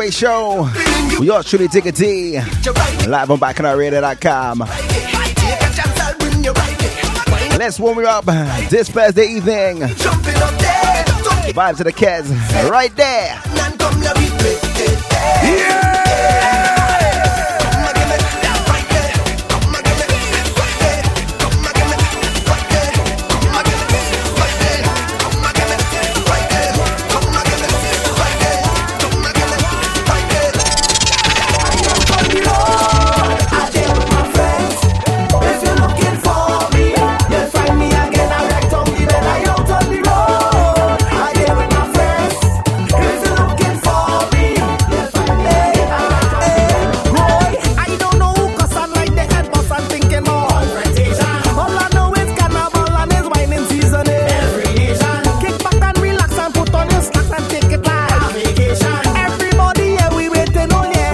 Breakaway Show. We all truly dig a D. Live on BacchanalRadio.com. Let's warm you up this Thursday evening. Vibes to the kids right there.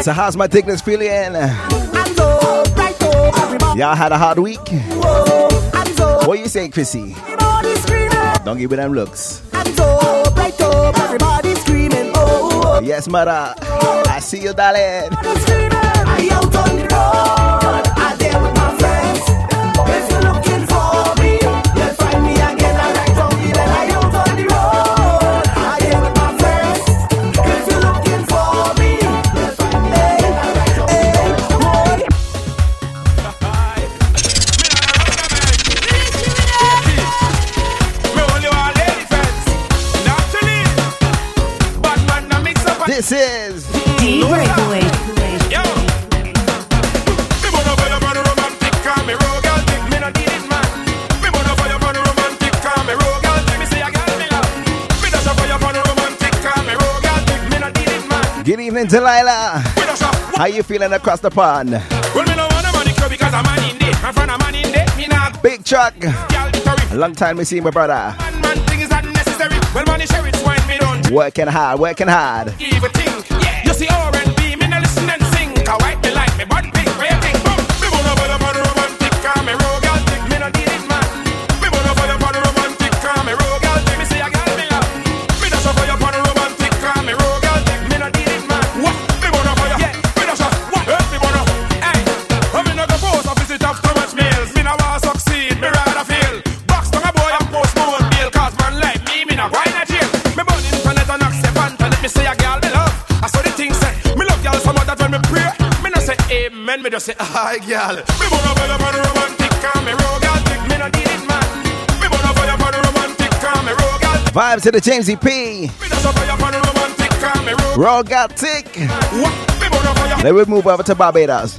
So how's my thickness feeling? Y'all had a hard week? What you say, Chrissy? Don't give me them looks. Yes, mother. I see you, darling. Evening, Delilah. How you feeling across the pond? Big Chuck. Long time we see my brother. Working hard, working hard. Me just say hi girl. Me wanna follow up on the romantic, cause me roll girl thick, me no need it man. Me wanna follow up on the romantic, cause me roll girl. Vibes to the Jamesy P. Me dash up on your on the romantic, cause me roll. Roll got tick. Me Then we move over to Barbados.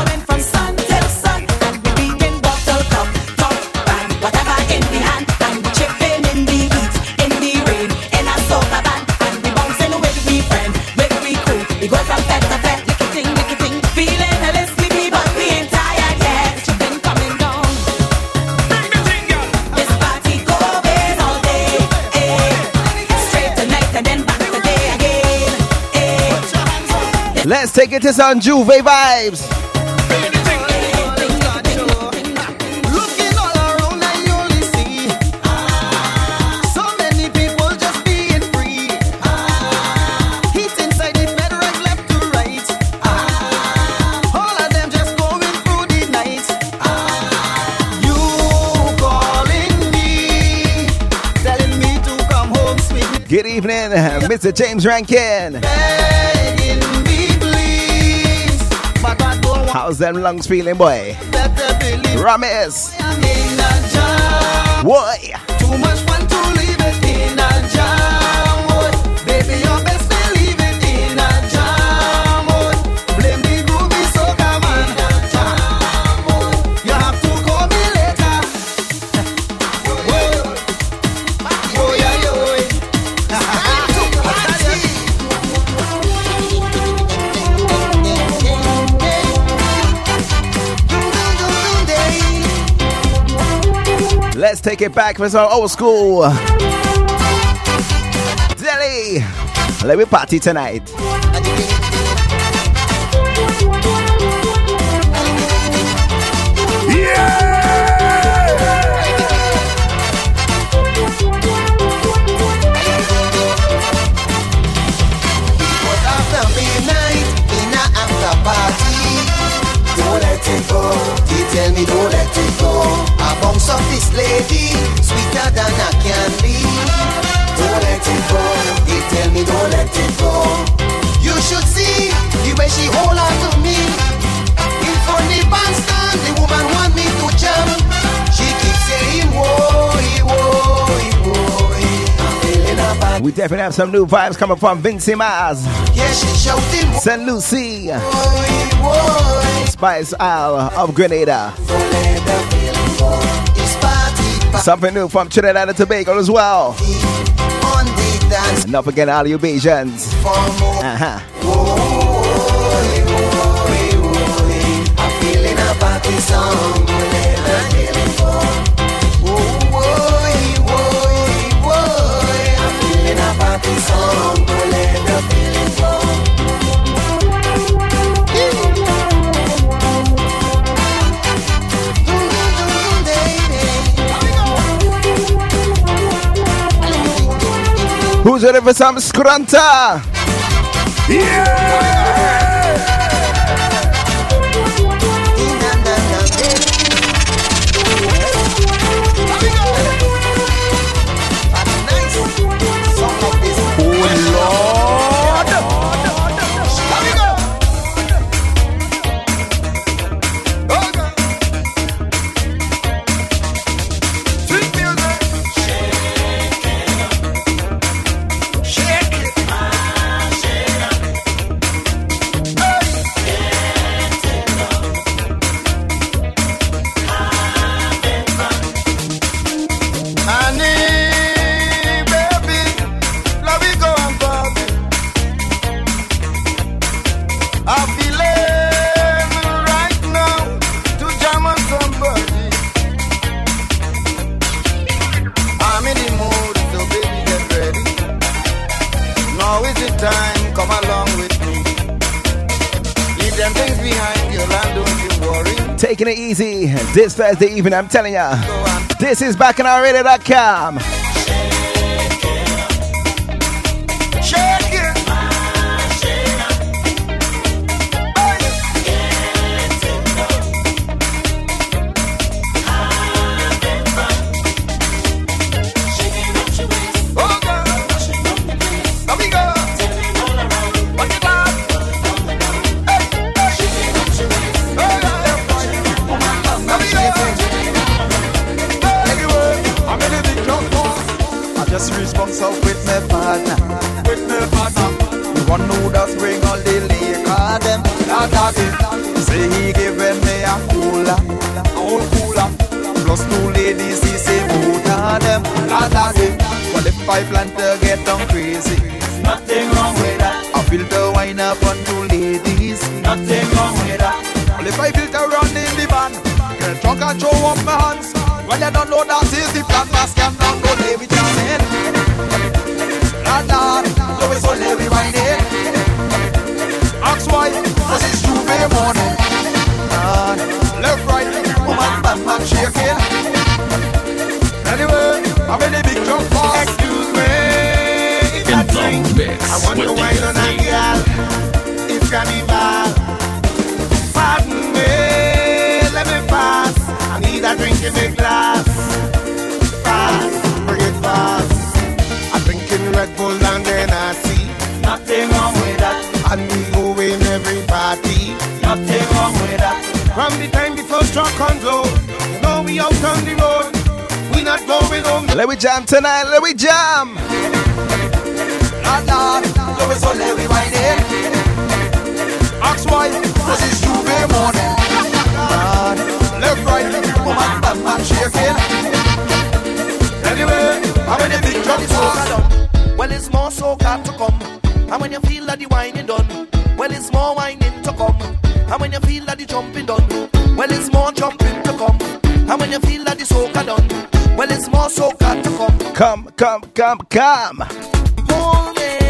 me, take it to come Juve vibes. Good evening, Mr. James Rankin. begging How's them lungs feeling, boy? jam. Boy. Too much fun to leave it in a jam. Take it back with our old school. Delhi. Let me party tonight. After party, don't let it go. They tell me don't let it go. I this lady, sweeter than a candy. Don't let it go. They tell me don't let it go. You should see the way she hold on to me. In front the bandstand, the woman want me to jump. She keeps saying, "Whoa, whoa, whoa." I'm feeling a bad. We definitely have some new vibes coming from Vincy Mas, Yeah, she shouting, "Whoa, St. Lucie, whoa." Spice Isle of Grenada. Something new from Trinidad and Tobago as well. not forget all you Bajans. Uh-huh. Who's ready for some scrunta? Honey, Taking it easy this Thursday evening, I'm telling ya. This is bacchanalradio.com. shake partner. With my partner. The one who does bring all the liquor, them. That that it. Say he giving me a cooler, whole cooler. Plus two ladies, he say both of them. That that it. Well, if I plan to get down crazy, nothing wrong with that. I the wine up on two ladies, nothing wrong with that. Well, if I a run in the van, get drunk and throw up my hands. Well, you don't know that is the plan, mask and down, go lay with your man. Lord, Lord, so it's only rewinding. Ask why, cause it's Tuesday morning. Lord, left, right, woman, bam, bam, shaking. Anyway, I'm in the big jump box. Excuse me, if I drink, I want to wine on a girl. It's. Pardon me, let me pass. I need a drink in the glass. Truck comes low, you know we out on the road. We not going home. Let me jam tonight, let me jam. Lord, Lord, so it's only we whining. Ask why, cause it's Tuesday morning. Lord, left, right, woman, bam, bam, shaking. Anyway, I'm in a big drum soca Well, it's more soca to come. And when you feel that the whining done, well, it's more whining to come. And when you feel that the jumping done, well, it's more jumping to come. And when you feel that the soca done, Well, it's more soca to come. Come, come, come, come. Hold me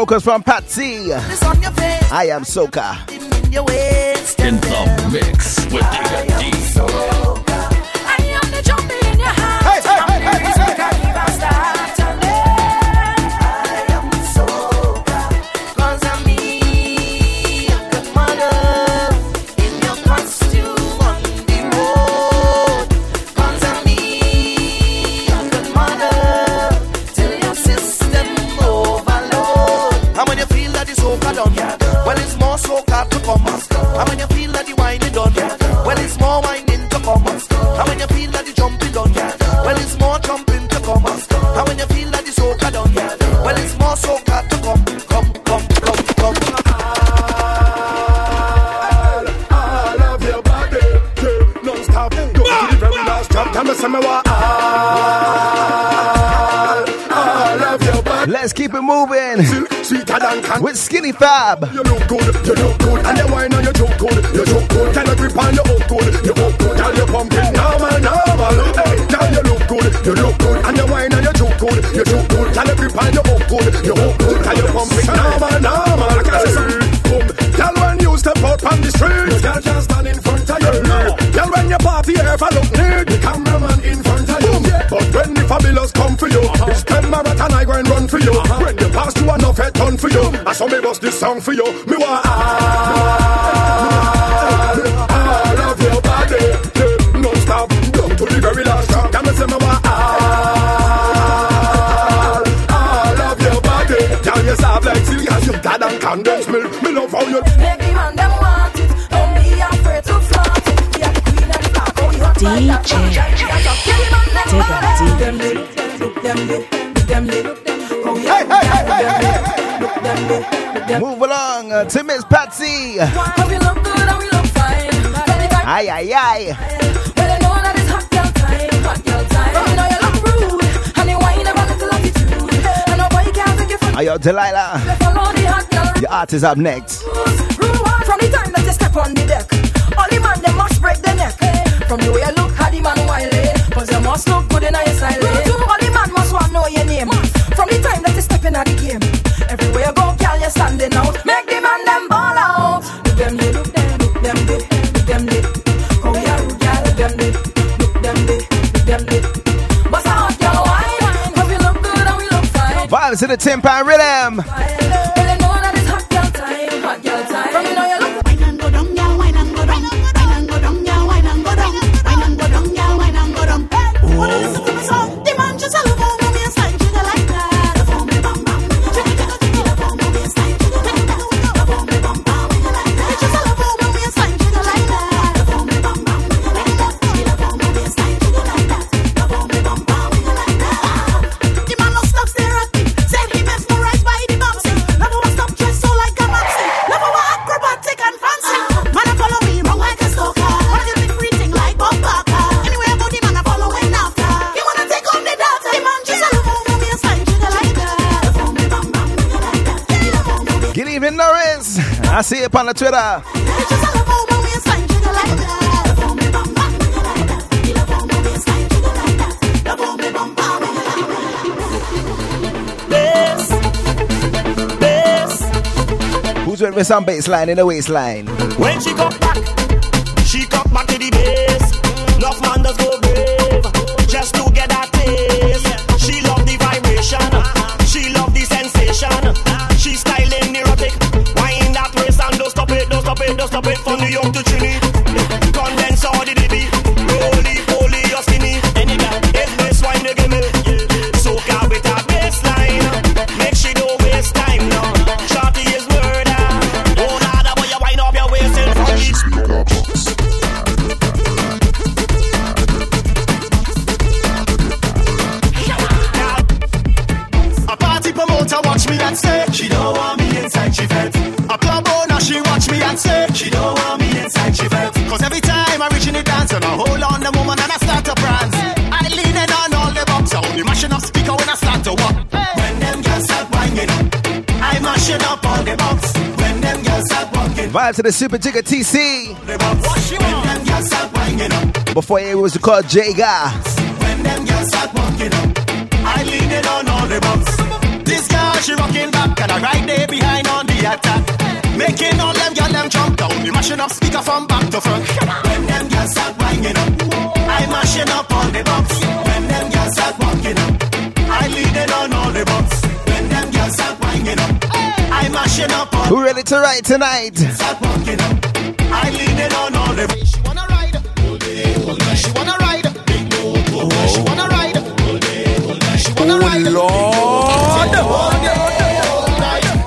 me. Sweet vocals from Patsy. This on your face, I am Soca. in. In the mix with Digga D. can. Fab. You look good, you look good, and you wine and you joke good, you joke good. Can you grip on your hook good, you hook good, girl you pumping normal, normal. Hey, girl you look good, you look good, and you wine and you joke good, you joke good. Can you grip on your hook good, you hook good, girl you pumping normal, normal. Boom, girl when you step out on the street, girl can't just stand in front of you. Girl when you party ever look neat, the cameraman in front of you. But when the fabulous come for you, it's ten marathon I go and run for you. Uh-huh. When you pass to enough head turn for you, Saw me bust this song for you. Me want I, Move along uh, to Miss Patsy. How we look good and we look fine. Aye, aye, aye. Well, you know that it's hot girl time, hot girl time. But you know you look rude, and you whine about little attitude. And nobody can take you for Ayo, Delilah. follow the hot girl Your artist up next. From the time that you step on the deck, the man them must break the neck. From the way you look, how the man wily, cause you must look good in your style. All the man must want know your name. From the time that you step in the game, everywhere you go, standing out. Make the man them ball out. Look them look them, look them look them rude girl, look them look them look them lit. What's a hot girl wine? Cause we look good and we look fine. Vibes to the timpan rhythm. Well, wiggle like that. Bass, bass. Who's with me some baseline in the waistline? When she come back, she come back to the base. Man does go it. From Vibe to the Superjigga TC. Before it was called up, I lean on all the bumps. This girl she rocking back and I right there behind on the attack, making all them them jump down. Mashing up speaker from back to front. When them girls start winding up, I mashing up the bumps. When them girls start walking up, Who ready to ride tonight? start walking up. I lean in on all the She wanna ride. She wanna ride. She wanna ride. She wanna ride. Lord.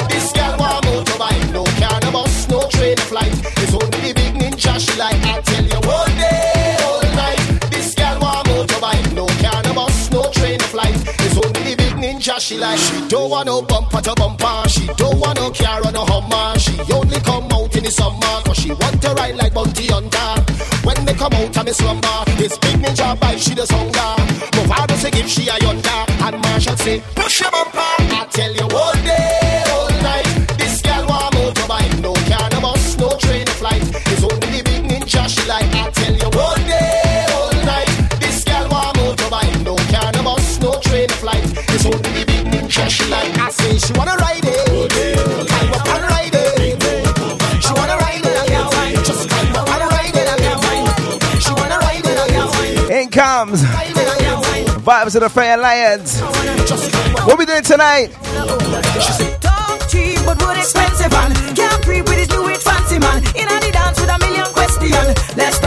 This girl want motorbike, no car, no bus, no train, no flight. It's only the big ninja she like. I tell you all day, all night. This girl want motorbike, no car, no bus, no train, no flight. It's only the big ninja she like. Don't want no bumper to bumper. She don't want no car or no Hummer. She only come out in the summer 'cause she want to ride like Bounty Hunter. When they come out me slumber, this big ninja bike she the hunger. Movado say give she a yonder, and Marshall say push your of the Fair Lions. What we doing tonight? Talk cheap, but expensive can't with his new fancy man. In dance with a million. Let's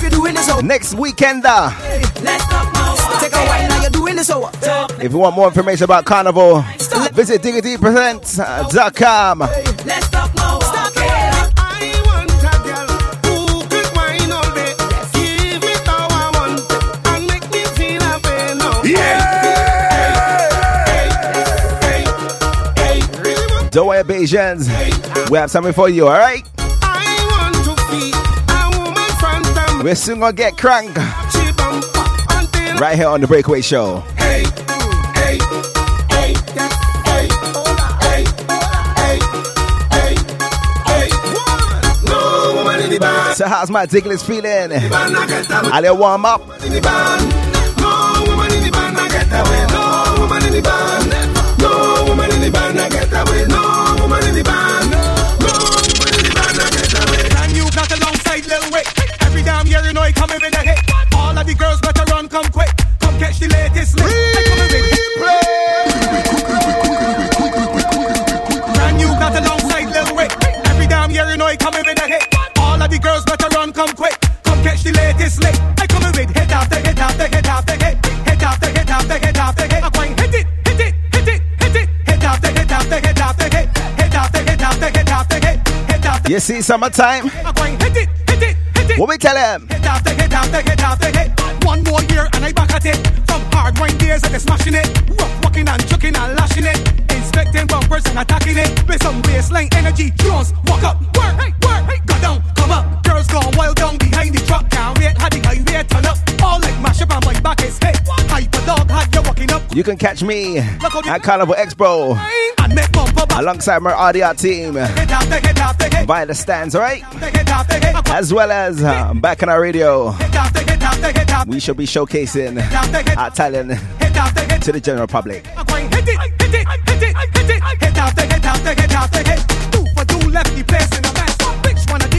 You're doing this, so If you want more information about Carnival, visit diggitypresents.com. let's talk more. Stop it. I want a girl who could whine all day. Give me how I want and make me feel happy now. Don't worry, Bajans. We have something for you, alright? We're soon gonna get crank right here on the Breakaway Show. hey, So, how's my Diggles feeling? Are they warm up? No woman in the band I get away. No woman in the band. You see, summertime? Hit it, hit it, hit it. What we tell them? Hit after hit after hit after hit. One more year and I back at it. From hard grind days and they smashing it. Rough walking and chucking and lashing it. Inspecting bumpers and attacking it. With some baseline energy. Drones walk up, work, hey, work, hey, go down, come up. Girls gone wild down behind the truck. Wait, had the highway turn up. All like mash up and my back is hit. Hyper dog had you walking up. You can catch me at Carnival Expo And make bumper back. alongside my audio team Hit after hit after hit. via the stands, alright? Hit after hit. As well as uh, back on our radio, we shall be showcasing our talent Hit after hit. to the general public. Two for two left the place in.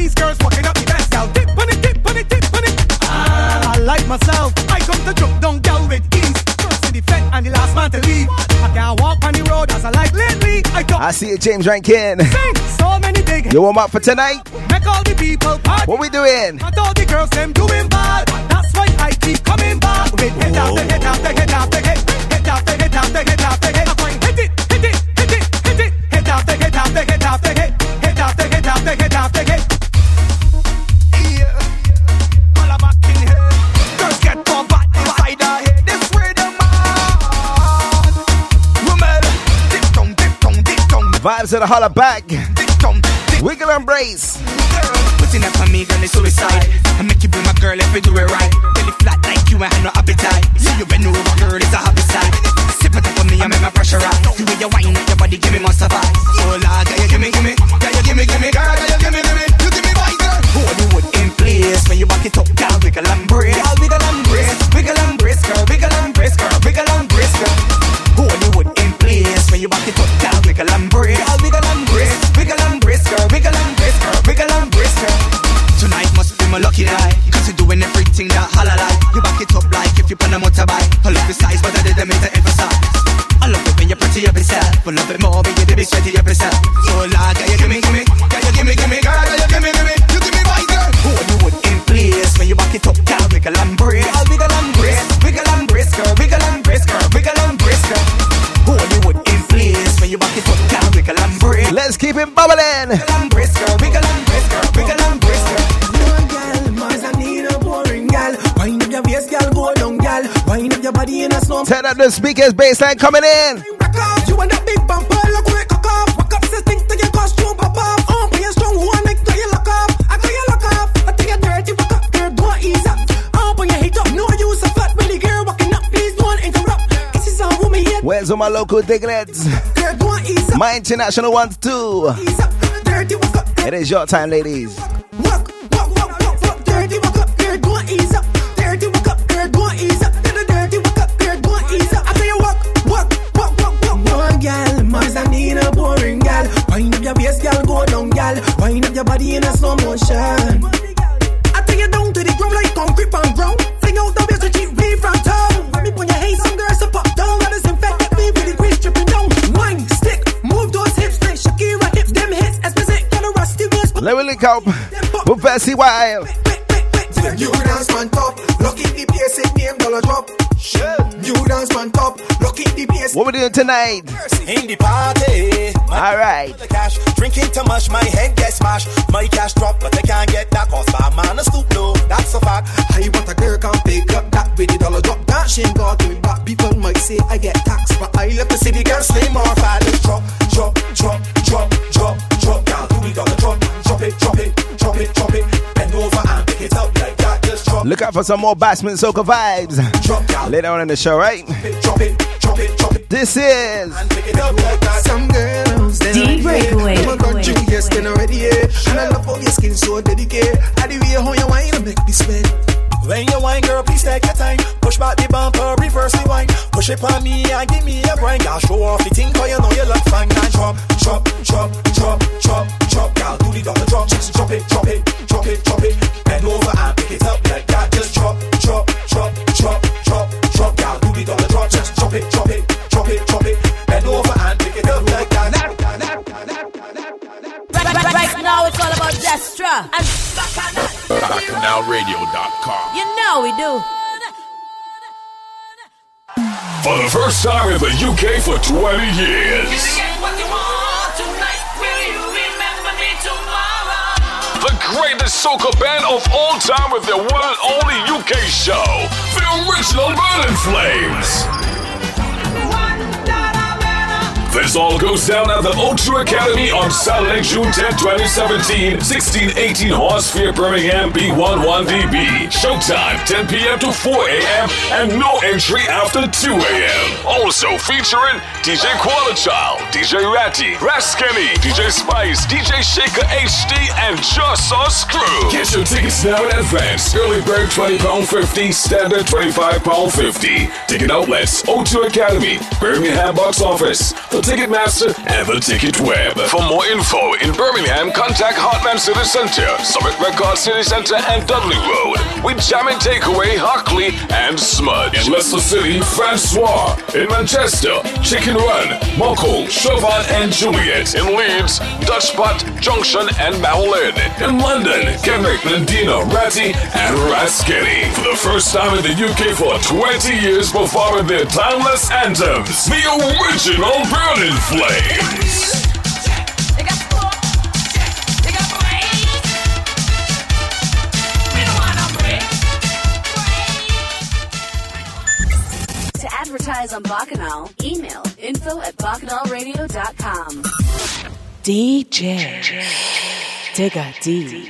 Which one of these girls walking up the best? Dip on it, dip on it, dip on it. Ah, I like myself. I come to jump down girl with ease. First the fed and the last man to leave. I can't walk on the road as I like lately. I I see it, James Rankin. sing so many big You warm up for tonight? Make all the people party. What we doing? Not all the girls them doing bad. That's why I keep coming back with hit after hit after hit after hit. Hit after hit after hit after hit. Vibes to the holler back. Wiggle and brace. Putting up on me, girl, it's suicide. I make you be my girl if you do it right. Belly flat like you ain't no appetite. See you bend over, girl, it's a homicide. Sip it up on me, I make my pressure rise. The way you whine, your body give me more survive. Oh Lord, you give me, give me, on a motorbike I love the size but I didn't mean to emphasize. I love it when you're pretty up yourself But love it more when you be sweaty up yourself So like, girl, you give me, give me Girl, you give me, give me, girl, girl, you give me, give me. You give me right, girl. Hollywood in place When you back it up, girl, wiggle and brace. Wiggle and brace Wiggle and brace, girl, wiggle and brace, girl. Wiggle and brace, girl. Hold Hollywood in place When you back it up, girl, wiggle and brace. Let's keep it bubbling. In Turn up the speakers, baseline coming in. You and that big bumper, look where it cock. Walk up, think to your costume pop off. Oh, strong one, you lock off. I you lock off. I think you're dirty, walk up, girl, don't ease up. Oh, hate up, no use a fat belly girl walking up, please don't interrupt. This is a woman here, Where's all my local diglets? girl, don't ease up, My international ones too. ease up. Dirty, walk up, It is your time, ladies. Waist. Link up with Bessie Wild. You dance man top, lucky the place it name dollar drop. You dance man top, lucky the place. What we doing tonight? In the party, All right. the cash, drinking too much, my head gets smashed. My cash drop, but they can't get that cause my man a stoop low. That's a fact. I want a girl can pick up that with the dollar drop. That she ain't got to back. People might say I get taxed, but I love to see the girl slim or fat. Let's drop, drop, drop, drop, drop, it, drop it, drop it, drop it. Bend over and pick it up like that. Just drop, Look out for some more Bassman Soca vibes drop, later on in the show, right? Drop it, drop it, drop it, This is and pick it up like that. Some girls, they D already Breakaway. here. Come on, you, yes, they already here. And I love how your skin so dedicated. How the way how you wine and make me spend. When you wine, girl, please take your time. Push back the bumper, reverse the wine. Push it on me and give me a grind. Girl, show off the thing, cause you know you look fine. And drop, drop, drop, drop, drop, drop. Girl, do the dollar drop. Just drop it, drop it, drop it, drop it. Bend over and pick it up like that. Just drop, drop, drop, drop, drop, drop. Girl, do the dollar drop. Just drop it, drop it, drop it, drop it. Bend over and pick it up like that. Right, right, right now it's all about Destra and BacchanalRadio.com. you know we do. For the first time in the UK for 20 years. The greatest soca band of all time with their one and only UK show, the original Burning Flames. This all goes down at the O2 Academy on Saturday, June 10, 2017, 1618 Horsefair, Birmingham, B11DB. Showtime 10 p.m. to 4 a.m. and no entry after 2 a.m. Also featuring DJ Qualichild, DJ Ratty, Raskenny, DJ Spice, DJ Shaker HD, and Just Us Crew. Get your tickets now in advance. Early bird £20.50, standard £25.50. Ticket outlets, O2 Academy, Birmingham Box Office, the Ticketmaster, and the Ticket Web. For more info in Birmingham, contact Heartland City Center, Summit Record City Center, and Dudley Road. With Jamming Takeaway, Hockley, and Smudge. In Leicester City, Francois. In Manchester, Chicken Run, Moco, Chauvin, and Juliet. In Leeds, Dutch Spot, Junction, and Maulin. In London, Kenrick, Nandina, Ratty, and Raskenny. For the first time in the UK for 20 years performing their timeless anthems, the original Burning Flames. To advertise on Bacchanal, email info at bacchanalradio.com. DJ Digga D.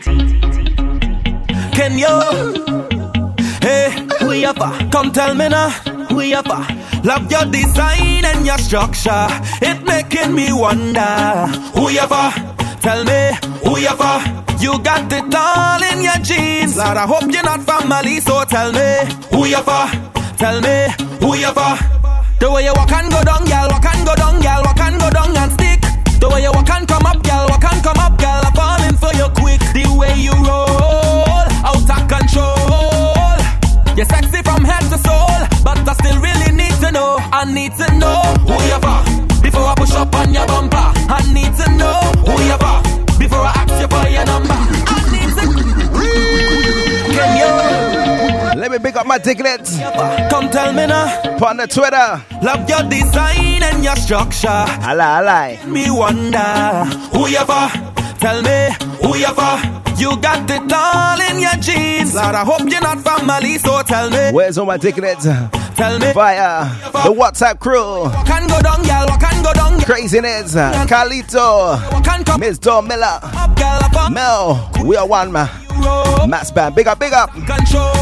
Can you? Hey, who you for? Come tell me now, who you for? Love your design and your structure. It making me wonder. Who you for? Tell me, who you for? You got it all in your jeans. Lord, I hope you're not family, so tell me, who you for? Tell me, who you for? The way you walk and go down, girl, walk and go down, girl, walk and go down and stick. The way you walk and come up, girl, walk and come up, girl, I'm falling for you quick. The way you roll, out of control. You're sexy from head to soul, but I I need to know who you are before I push up on your bumper. I need to know who you are before I ask you for your number. I need to. Can you? Let me pick up my tickets. Come tell me now. On the Twitter. Love your design and your structure. I lie, I lie. Me wonder who you for. Tell me who you for. You got it all in your jeans. Lord, I hope you're not family, so tell me. Where's all my tickets? Tell me. Via the WhatsApp crew. And go down, girl. And go down. Craziness. Uh, Carlito. Miss Dormilla. Mel. We are one, man. Matt's band. Big up, big up.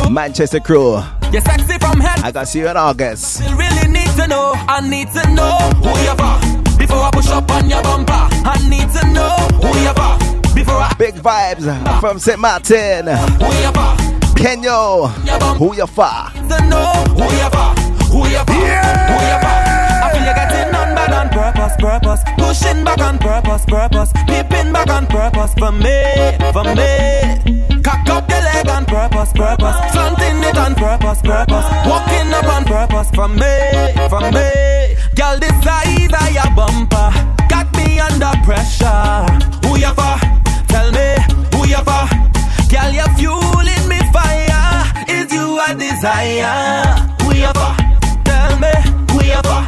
Manchester crew. You're sexy from head. I got see you in August. I really need to know. I need to know who you are before I push up on your bumper. I need to know who you are before I. Big vibes uh, from St. Martin. Who you for? Kenyo. Who you for? To know who you for? Who you for? Who you for? I feel you getting on bad on purpose, purpose. Pushing back on purpose, purpose. Peeping back on purpose for me, for me. Cock up your leg on purpose, purpose. Slanting it on purpose, purpose. Walking up on purpose for me, for me. Girl, this size of your bumper got me under pressure. Who you for? Tell me who you for? Girl, you're fueling me fire. Is you a desire? You for? Tell me you for?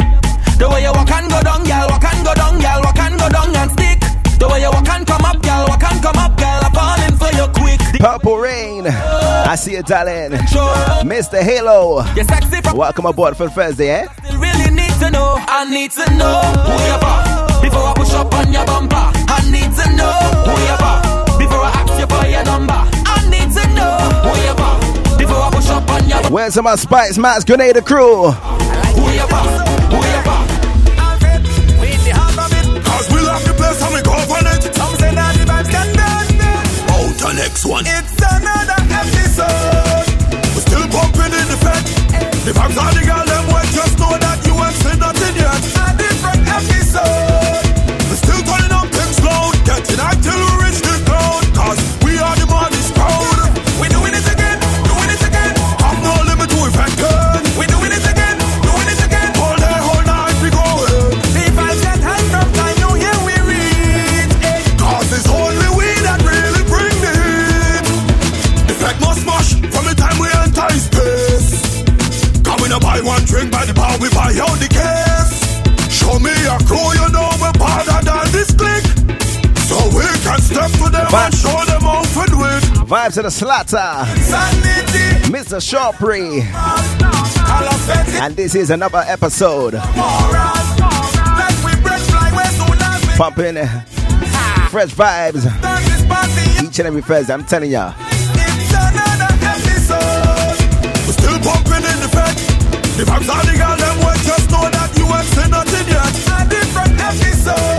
The way you walk and go down, girl, walk and go down, girl, walk and go down and stick. The way you walk and come up, girl, walk and come up, girl, I'm falling for you quick. Purple Rain. I see you, darling. Mr. Halo. You're sexy from Welcome aboard for Thursday, eh? really need to know. I need to know who you for before I push up on your bumper. I need to know who you for for your number. I need to know who you for before I push up on your. Where's my Spicemas Grenada crew? Who you for? Who you for? Cause we the place and we go for it. Some say that the vibes can dance. Out the next one. It's another episode. We still bumping in the fed. The vibes are the girl them wet. Just know that you ain't seen nothing yet. A different episode. Step to them and show them how to do it. Vibes to the Slatter. Sanity. Mr. Sharpry. And this is another episode. Moral. Let we break fly where soon as we Pumping fresh vibes start this party. each and every Thursday. I'm telling ya. It's another episode. We still pumping in the fed. The vibes are the girl them. Just know that you ain't seen nothing yet. A different episode.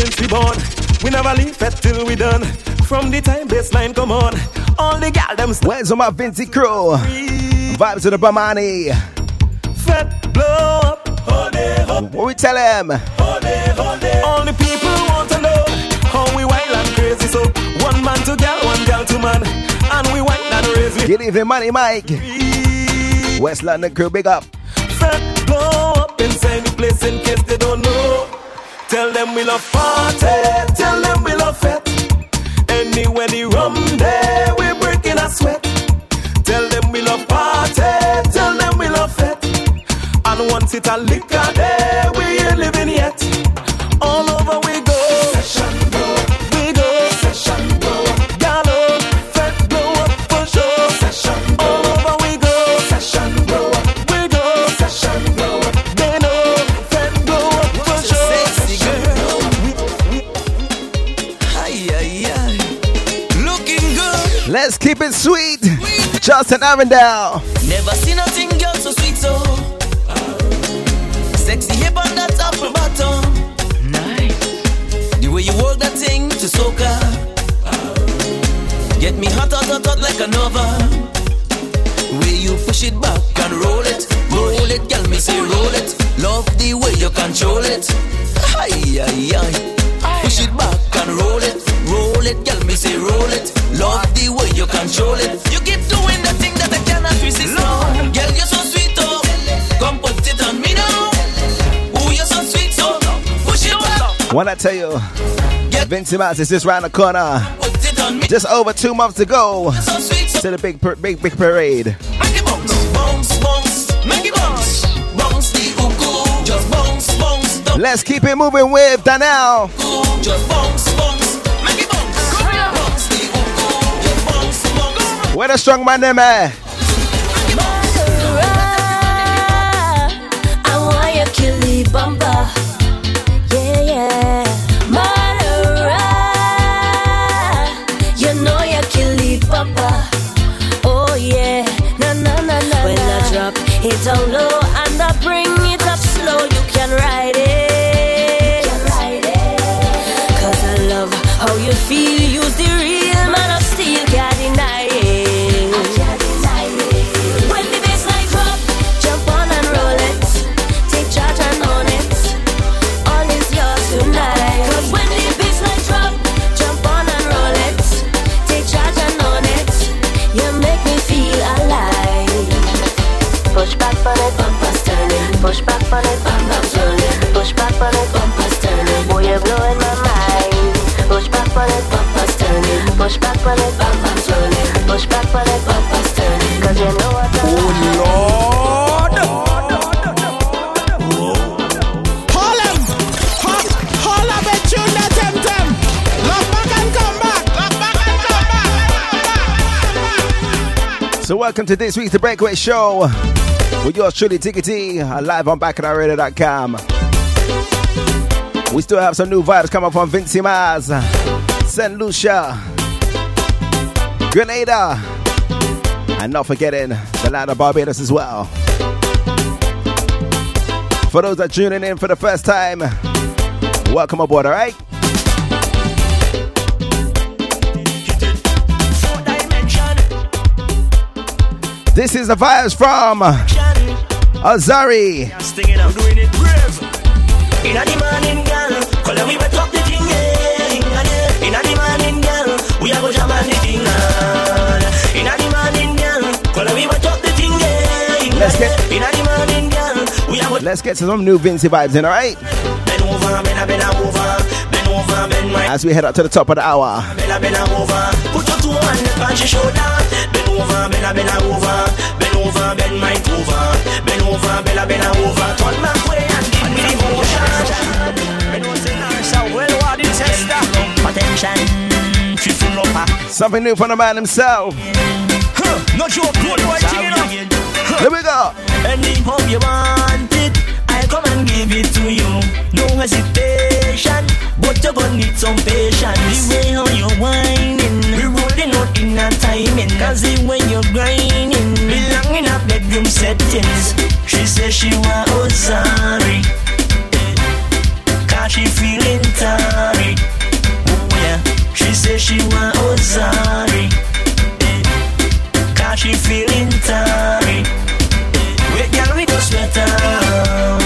since we born. We never leave it till we done. From the time baseline come on, all the gal them Where's all my Vincy crew? Vibes to the Bamani. fat blow up. Hold it, hold What we tell them? All the people want to know how we wild and crazy. So one man to gal, one gal to man. and we wine and raise it. Good evening, Money Mike. West London crew, big up. Fret blow up inside the place in case they don't know. Tell them we love party, tell them we love fete. Anywhere the rum there, we breaking a sweat. Tell them we love party, tell them we love fete. And once it a liquor there, we ain't living yet. Justin Arundel. Never seen nothing girl so sweet so. Sexy hip on that apple bottom. Nice. The way you work that thing to soca Get me hot, hot, hot, hot like a nova. Way you push it back and roll it? Roll it, girl, me say roll it. Love the way you control it. Ay, ay, ay. Push it back and roll it. Roll it, girl, me say roll it. Love the way you control it When I tell you, Vincy Mas is just round the corner. Put it on me Just over two months to go so sweet, so to the big, big, big parade. Let's keep it moving with Danelle. uku Just bounce, bounce. Make it bounce. Bounce the uku Just bounce, bounce. Where the strong man them at? Holla bet that back and come back. Back and come back. So welcome to this week's The Breakaway Show with yours truly, Tiki T, uh, live on BacchanalRadio.com. We still have some new vibes coming from Vincy Mas, St. Lucia, Grenada, and not forgetting the land of Barbados as well. For those that are tuning in for the first time, welcome aboard, all right? This is the vibes from Azari. Get- inna the morning, girl, we a go Let's get to some new Vincy vibes in, all right? bend over, bend a bend a over, bend over, bend my As we head up to the top of the hour. bend a bend a over. Put your two on your shoulder, bend over, bend a bend a over, bend over, bend my over, bend over, bend a bend a over. Turn back way and give me the motion. Bend over, now, well, what is sister? Attention, she full of her. Something new from the man himself. Huh, no joke, good boy, thing, you know. Here we go. Anyhow you want it, I'll come and give it to you. No hesitation, but you're gonna need some patience. The way how you're whining, we rolling out in a timing. Cause the way you're grinding, belong in a bedroom settings. She says she want oh sorry, cause she feeling sorry. Oh yeah, she says she want oh sorry, cause she feeling sorry. Go sweat out.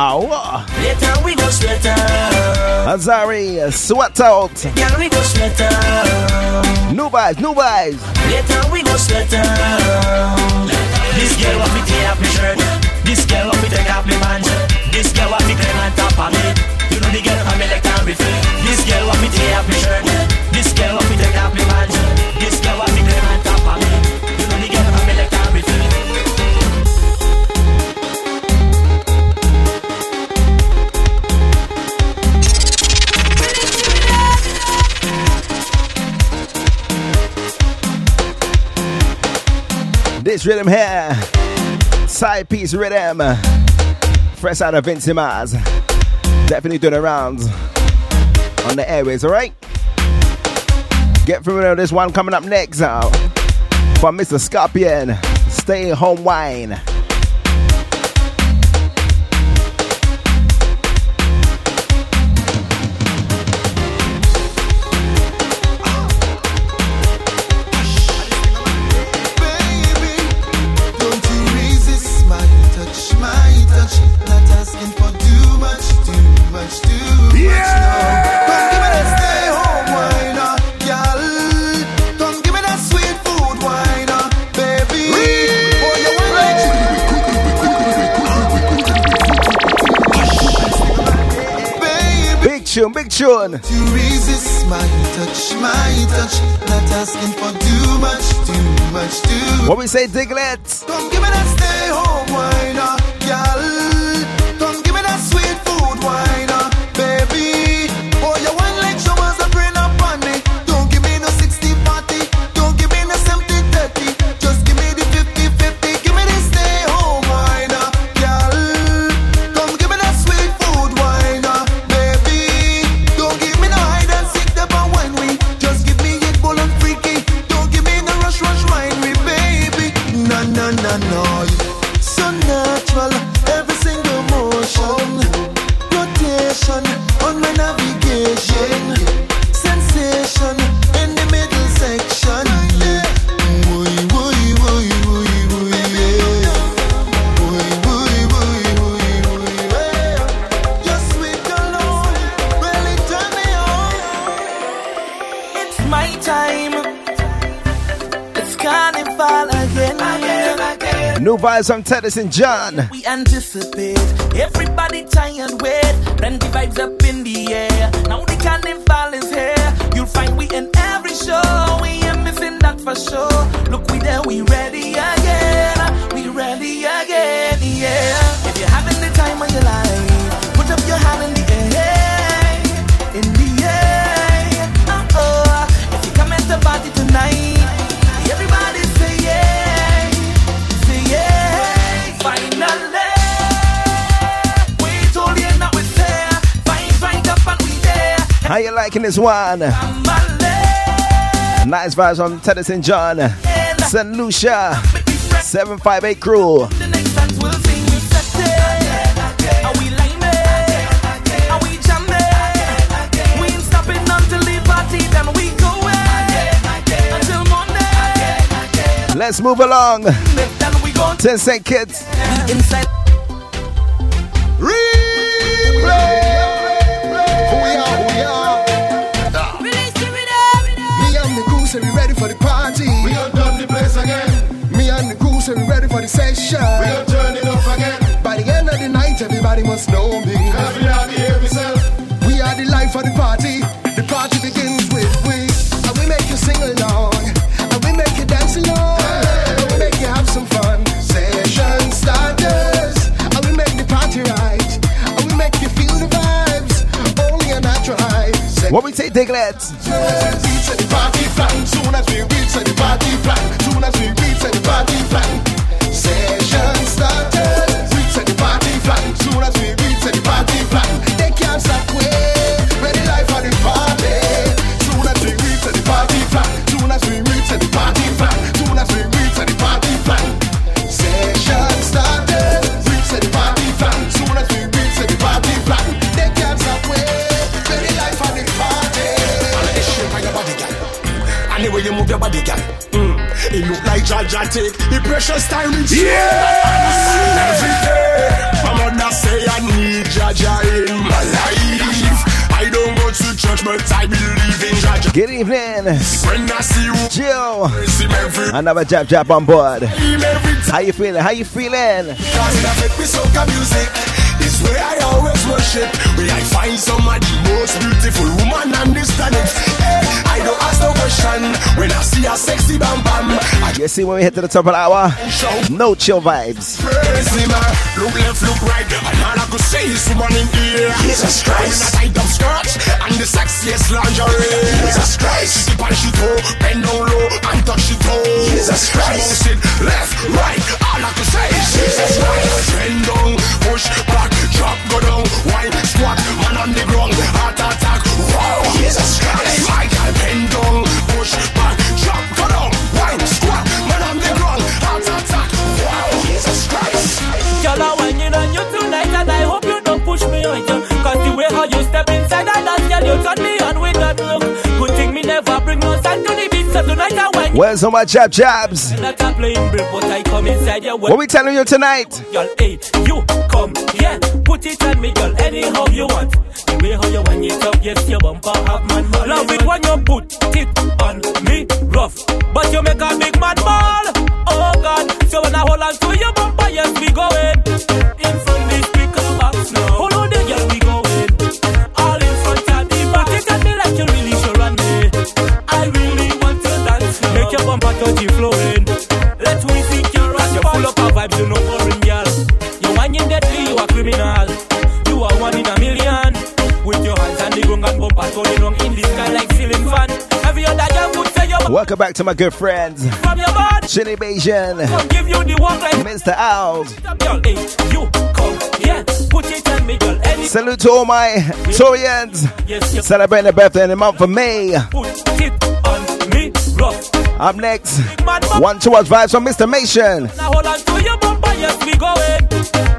Ow. Later we go sweat out. Azari, sweat out. Girl, we go sweat out. New vibes, new vibes. Later we go sweat out. This girl want me tear off me shirt. This girl want me take off me pants. This girl want me climb on top of me. You know the girl me like time refill. This girl want me tear off me shirt. This girl want me take off me pants. This rhythm here, side piece rhythm, fresh out of Vincy Mas. Definitely doing the rounds on the airways, alright? Get familiar with this one coming up next out from Mr. Scorpion. Stay home wine. Tune, big tune. to resist my touch, my touch. Not asking for too much, too much, too What we say, Diglett? Come give me that stay home wine, uh, girl. Teddy and John. We anticipate everybody tired with plenty vibes up in the air. Now the carnival is here. You'll find we in every show. We ain't missing that for sure. Look, we there, we ready again. We ready again, yeah. If you're having the time of your life, How you liking this one? Nice vibes from Teddy and John. St. Lucia. 758 crew. And we line and we jamming. We for the party. We done done the place again. Me and the crew say we ready for the session. We done turn it up again. By the end of the night, everybody must know me. Cause we are the every self. We are the life of the party. The party begins with we. And we make you sing along. And we make you dance along. And we make you have some fun. Session starters. And we make the party right. And we make you feel the vibes. Only a natural high. What we say, Diglett? Flan. Soon as we reach the party flan. Soon as we reach the party Jaja take the precious time in yeah! Every day, my mother say I need Jaja in my life. I don't go to church, but I believe in judge. Good evening. When I see you, Jill. see me every Another jab jab on board. time, every time. How you feeling? How you feeling? Cause it affect me soca music. It's where I always worship. Where I find some of the most beautiful woman on this planet. Don't ask no question when I see a sexy bam bam. I You see when we hit to the top of the hour? No chill vibes. Him, uh, look left, look right, and all I could say is woman in here. Jesus Christ. In a tight up skirt and the sexiest lingerie. Jesus Christ. She dip and she toe, bend down low and touch the toe. Jesus Christ. She it left, right, all I could say is Jesus Christ. Bend down, push back, drop, go down, wine, squat, Where's all my jab jabs? Not a playing brick, but I come inside your What we telling you tonight? Girl, hey, you come, yeah, put it on me, girl, anyhow you want. The way how you want it up, yes, your bumper have man. Love it when you put it on me rough, but you make a big man ball. Welcome back to my good friends. from your body. Chinny Bayesian. Come give you the walk like Mr. Owls. you come. Put it on me, girl. Any Salute to all my Torians yes, you celebrating their birthday in the month of May. put it on me rough. Up next, Big man, bump. one towards vibes from Mr. Mason. Now hold on to your bumper, yes, we going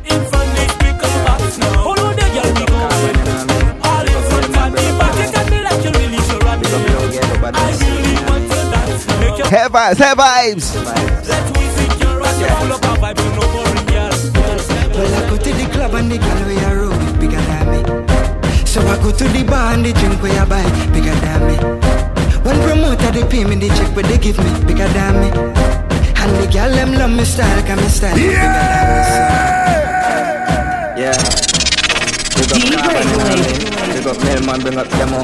Hair vibes, hair vibes. let me see your ass. You full up of vibe, you know boring, girl. Well, I go to the club and the girl where I roll with bigger than me. So I go to the bar and the drink where I buy bigger than me. One promoter they pay me the check but they give me bigger than me. And the girl them love me style, cause me style bigger than me. So. Yeah. Big up Carbon, man. Big up Mailman, bring up demo.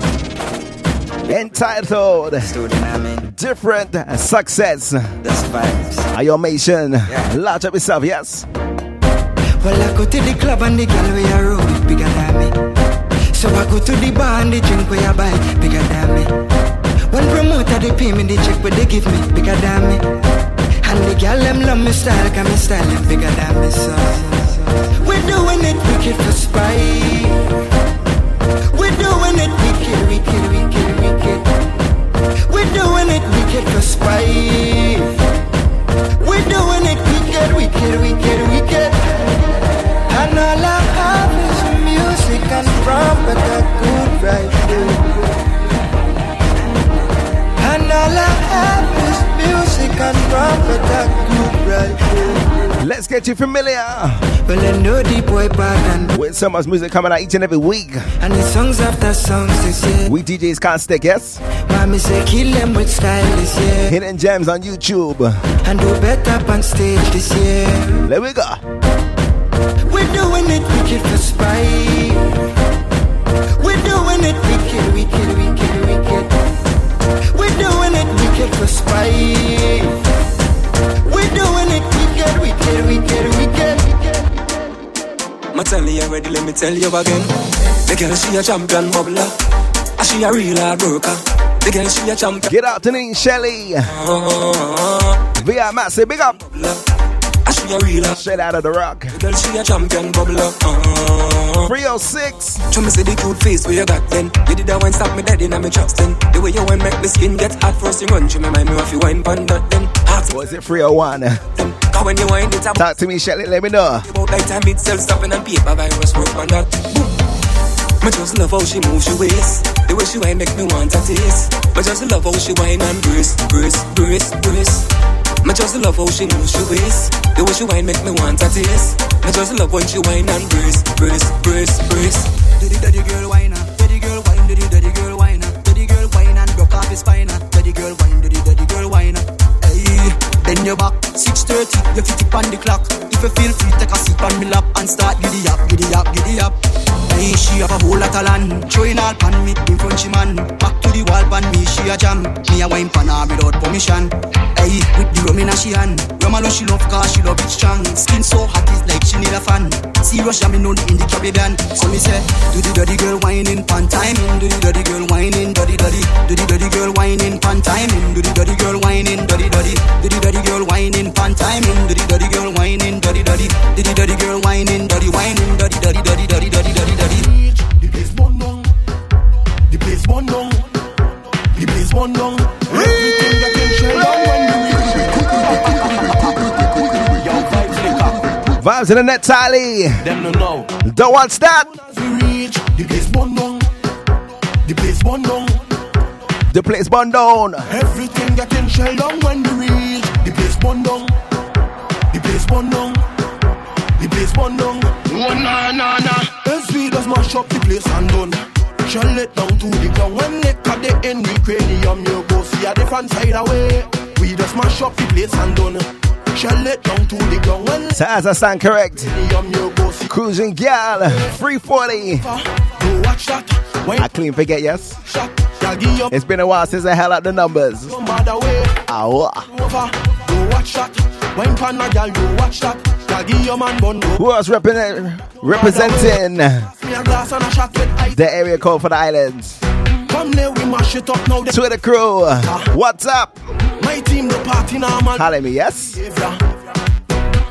Entitled Studio, I mean. Different Success. That's vibes. Ayomation. Large up yourself, yes. Well, I go to the club and the girl I roll with bigger than me. So I go to the bar and the drink where I buy bigger than me. One promoter they pay me the check but they give me bigger than me. And the girl them love me style, cause me style them bigger than me. So we're doing it wicked for spite. We're doing it wicked, wicked, wicked, wicked. We're doing it wicked for spite. We're doing it wicked, wicked, wicked, wicked. And all I have is music and trumpet that good right. And all I have Let's get you familiar Well, I know the boy and with so much music coming out each and every week. and the songs after songs this year. We DJs can't stick, yes? Mommy say kill them with style this year. Hidden gems on YouTube. And do better on stage this year. There we go. We're doing it wicked for spite. We're doing it wicked, wicked, wicked, wicked. We're doing it wicked for spite. We're doing it wicked, wicked, wicked, wicked. Ma tell you already, let me tell you again. The girl she a champion bubbler, and she a real hard worker. The girl she a champion. Get out to Ning Shelly. Oh, oh, oh, Via Massive, big up. And she a real. Straight out of the rock. Girl she a champion bubbler. Uh, 306. Show me see the cute face where you got then. You did that one stop me dead in my chops then. The way you went make the skin get hot first you run. She me mind me if you wine pon that then. Was it 301? Cause when you wine it up. Talk to me, Shelly, let me know. About like time itself stopping and paper virus work on that. Boom. Me just love how she moves she waist. The way she whine make me want a taste. Me just love how she whine and brace, brace, brace, brace. Me just love how she moves she waist. The way she whine make me want a taste. Me just love when she whine and brace, brace, brace, brace. Diddy daddy girl whine, diddy girl whine. do the dirty girl wine, dirty girl wine and broke off his spine. Dirty girl wine, do the dirty girl wine. Hey, bend your back, 6:30, you fit it on the clock. If you feel free, take a seat on me lap and start giddy up, giddy up, giddy up. Hey, she have a whole lot of land, showing all pan me in front she man. Back to the wall pan me, she a jam. Me a wine pan her without permission. Hey, with the rum in her she hand. Rum alone she love cause she love it strong. Skin so hot it's like she need a fan. Serious jamming on in the Caribbean. So me say, do the dirty girl whining pan timing. Do the dirty girl whining, dirty dirty. Do the dirty girl whining pan timing. Do the dirty girl whining, dirty dirty. Do the dirty girl whining pan timing. Do the dirty girl whining, dirty dirty. Do the dirty girl whining, dirty whining, dirty dirty, dirty dirty, dirty dirty, dirty. The place burn down. The place burn down. The place burn down. Everything that can shell down when we Yo, vibes lick up. Vibes in the net, Tally. Them no know. Don't watch that. As we reach, the place burn down. The place burn down. The place burn down. Everything that can shell down when we reach. The place burn down. The place burn down. The place burn down. Oh na na na. As we just mash up the place and done. Shell it down to the ground. When they cut the end, we cranium, you go see a different side away. We just mash up the place and done. Shell it down to the ground. When So as I stand correct, cranium, you go see. cruising gal, 340. Go watch that. I clean forget, yes. shot. Shall give you It's been a while since I held out the numbers. some other way. Ow. over. Go watch that. Wine pan a gal, go watch that. Gal your man bun. Who else represent, representing me a glass and a shot with ice. the area code for the islands? Come there, we mash it up now. The Twitter crew, what's up? My team, the party now, man. Holla me, yes?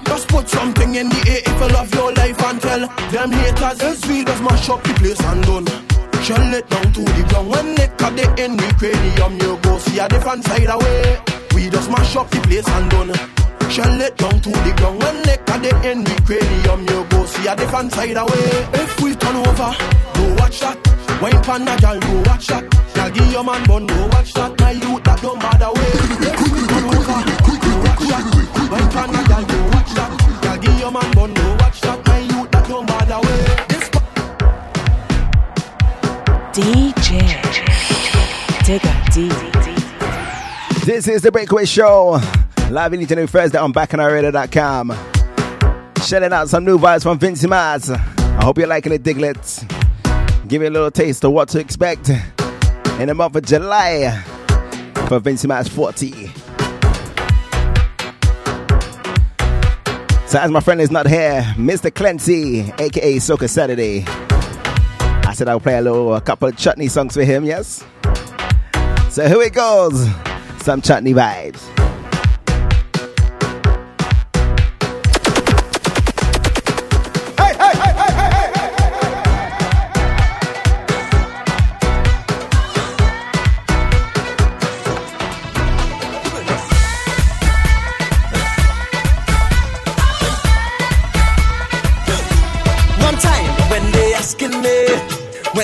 Just put something in the air if you love your life and tell them haters as we just mash up the place and done. Shell it down to the ground when they cut the end the cranium. You go see a different side away. We just mash up the place and done. Shell it down to the ground when they cut the end the cranium. You go see a different side away. If we turn over, go watch that. Wine pan a gal, go watch that. Gal give your man bun, go watch that. My youth that don't bother way. If we turn over, go watch that. Wine pan a gal, go watch that. Gal give your man bun, go watch that. My youth that don't bother way. This DJ Digga D. This is the Breakaway Show. Live in each every Thursday on bacchanalradio.com. Shelling out some new vibes from Vincy Mas. I hope you're liking it, Diglets. Give you a little taste of what to expect in the month of July for Vincy Mas 40. So as my friend is not here, Mr. Clancy, aka Soca Saturday. I said I'll play a little, a couple of chutney songs for him, yes? So here it goes. Some chutney vibes.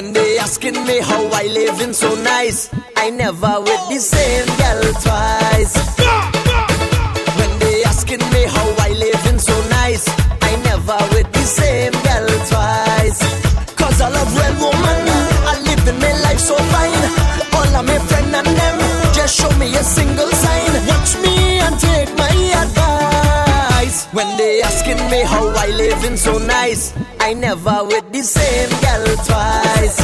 When they asking me how I living so nice, I never with the same girl twice. When they asking me how I living so nice, I never with the same girl twice. Cause I love real woman, I living my life so fine. All of my friend and them just show me a single sign. Watch me and take. When they asking me how I living so nice, I never with the same girl twice.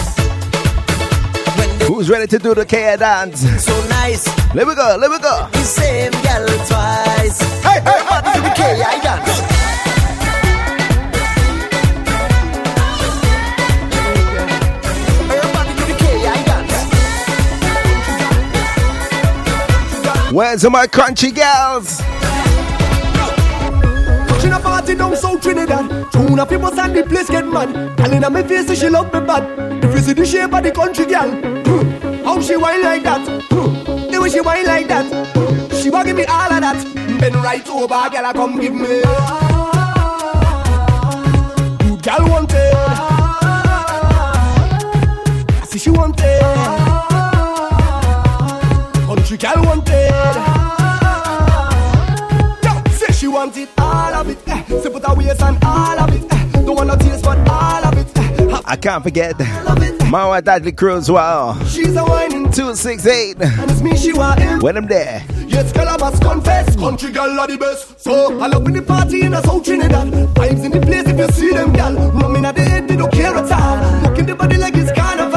Who's ready to do the K dance? so nice, Let me go, let me go. the same girl twice. Hey, hey, Everybody do the K.I. dance. Everybody do the K.I. dance. Where's my crunchy gals? Party down South Trinidad. Tune up people and the place get mad. Girl inna me face say she love me bad. You see the shape of the country girl, hmm, how she whine like that? hmm, The way she whine like that, she want give me all of that. Bend right over, girl, I come give me. Good girl wanted. I see she wanted. Country girl wanted. Yo, say she want it, all of it. Eh. Say put her waist and all of it. Eh. Don't want no taste, but all of it. Eh. I can't forget my wife Dudley crew as well. She's a whining 268. And it's me she want him. When I'm there. Yes, girl, I must confess. Country girl are the best. So, I love in the party in a South Trinidad. Vibes in the place if you see them, girl. Rumming at the head, they don't care at all. Looking the body like it's carnival.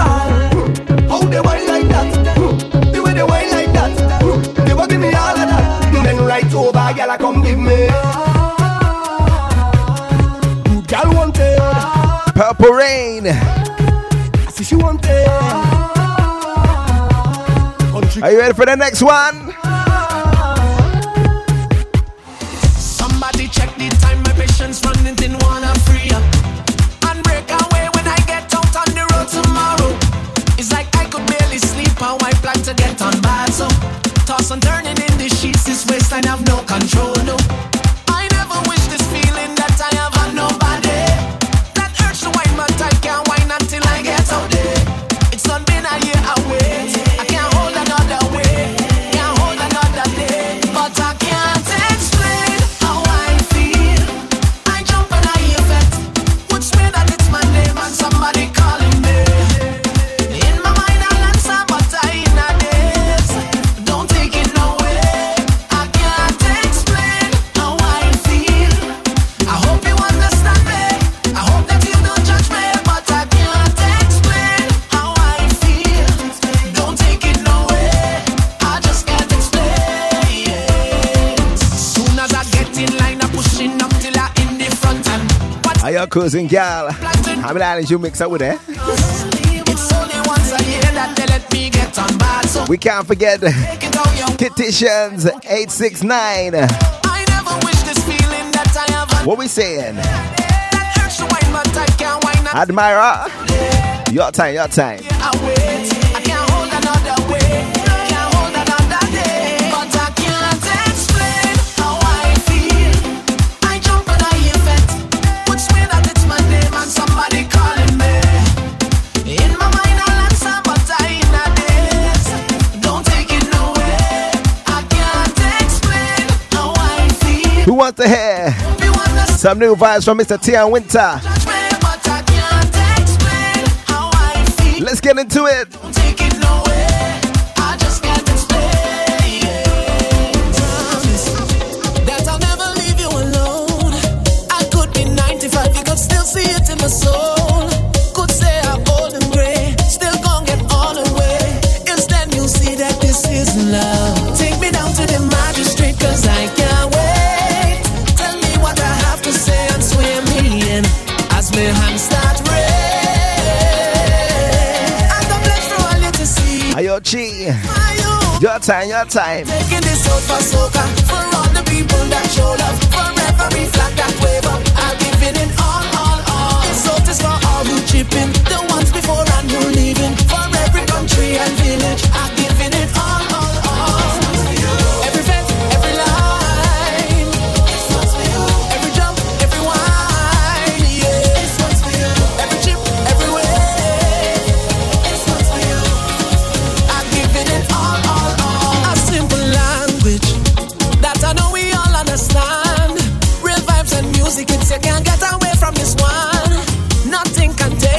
How they whine like that? The way they whine like that. They will give me all of that. Then right over, girl, I come give me. Purple Rain. I see she wanted. Are you ready for the next one? Somebody check the time, my patience running thin, wanna free up and break away when I get out on the road tomorrow. It's like I could barely sleep, how I plan to get on bad, so toss and turning in the sheets, this waistline have no control, cousin gal? How many islands you mix up with eh? that. So We can't forget Kittitians 869. I never wish this feeling that I have. What we saying? Admira. Your time, your time. Who wants to hear some new vibes from Mr. Tian Winter? Let's get into it. Take it nowhere. I just can't explain. That I'll never leave you alone. I could be 95, you could still see it in my soul. Ayochi. Your time, your time. Taking this out for soca for all the people that show love that wave up. I'll give it in all, all, all. This out is for all who the ones before and who leaving. For every country and village, I'll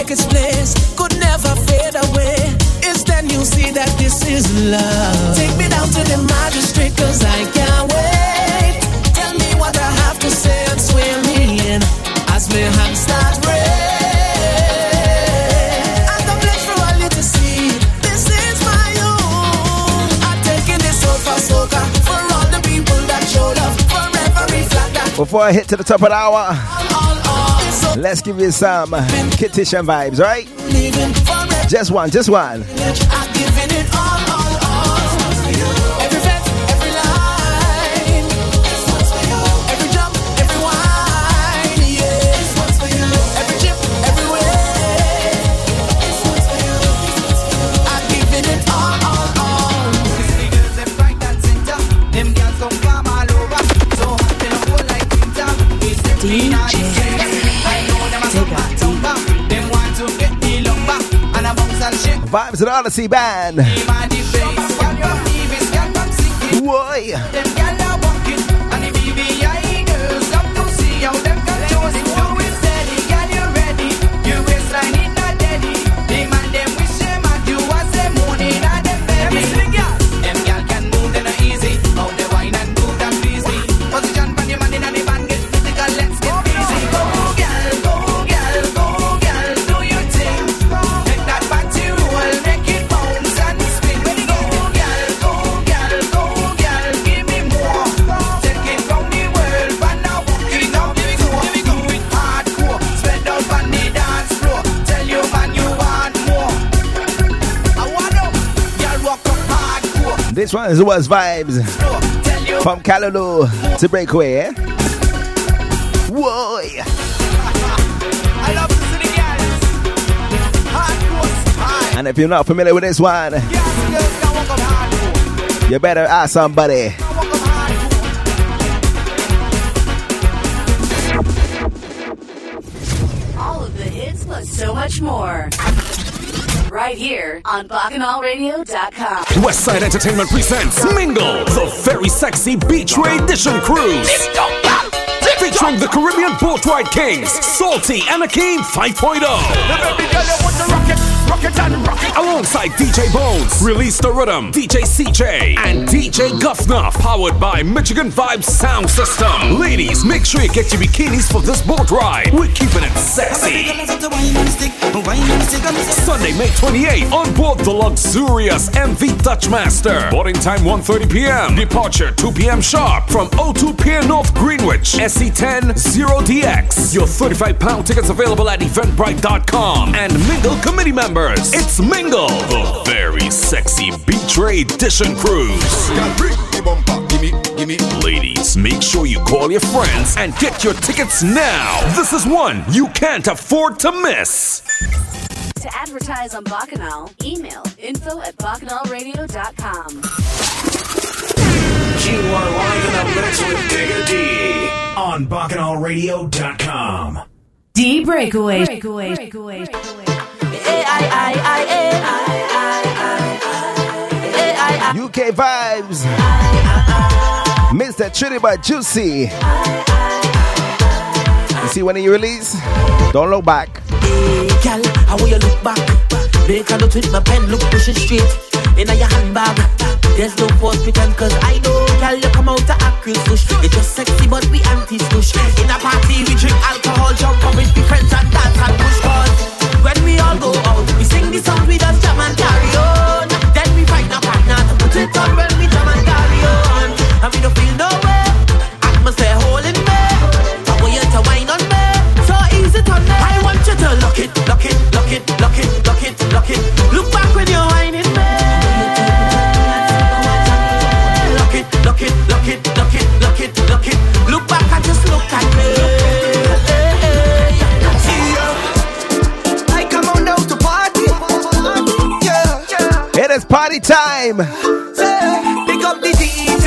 take its place, could never fade away. It's then you see that this is love. Take me down to the magistrate, cause I can't wait. Tell me what I have to say and sway me in as my hands start that Before I hit to the top of the hour, let's give you some Kittitian vibes, right? Just one, just one. And. Vibes at Odyssey Band. My This one is was vibes from Callaloo to Breakaway. Eh? Whoa! I love to see the girls. Hardcore. And if you're not familiar with this one, Girls can walk up hardcore. you better ask somebody. Here on BacchanalRadio.com. Westside Entertainment presents Mingle, the very sexy Beach Ray Edition Cruise. Featuring the Caribbean Boat Ride Kings, Salty and Akeem 5.0. Alongside DJ Bones, Release the Rhythm, DJ CJ, and DJ Guffnuff, powered by Michigan Vibes Sound System. Ladies, make sure you get your bikinis for this boat ride. We're keeping it sexy. Sunday, May 28th, on board the luxurious MV Dutchmaster. Boarding time 1.30 p.m. Departure 2 p.m. sharp from O2 Pier North Greenwich, SC10 0DX. Your 35 pound tickets available at eventbrite.com and Mingle committee members. It's Mingle, the very sexy Beach Ray Edition Cruise. Ladies, make sure you call your friends and get your tickets now. This is one you can't afford to miss. To advertise on Bacchanal, email info at BacchanalRadio.com. You are live in the mix with Digga D on BacchanalRadio.com. D breakaway. Breakaway. Breakaway. UK vibes. Mr. By Juicy. You see when you release? Don't look back. Hey, gal, how will you look back? Make a note with my pen, look, push it straight in your handbag. There's no false pretend, cause I know, gal, you come out to act real. You're just sexy, but we anti-stush. In a party, we drink alcohol, jump up with the friends and dance and push on. When we all go out, we sing the song, we just jam and carry on. Then we find a partner to I want you to lock it, lock it, lock it, lock it, lock it, lock it. Look back Yeah. It is party time. Pick up the DJ.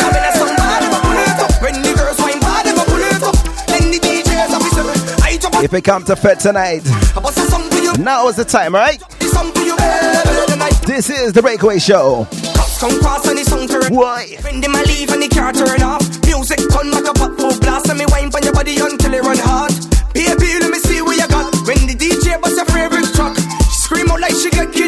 Come in a song, body, but pull it up. When the girls wine, body, but pull it up. Then the DJs have to I jump If it comes to fit tonight, now is the time, right? song to you, baby. Tonight, This is the Breakaway Show. come cross and the song turn. Why? When them a leave and the car turn off. Music turn like a pop full blast. And me wine on your body until it run hot. Baby, let me see what you got. When the DJ bust your favorite track. She scream out like she get kidnapped.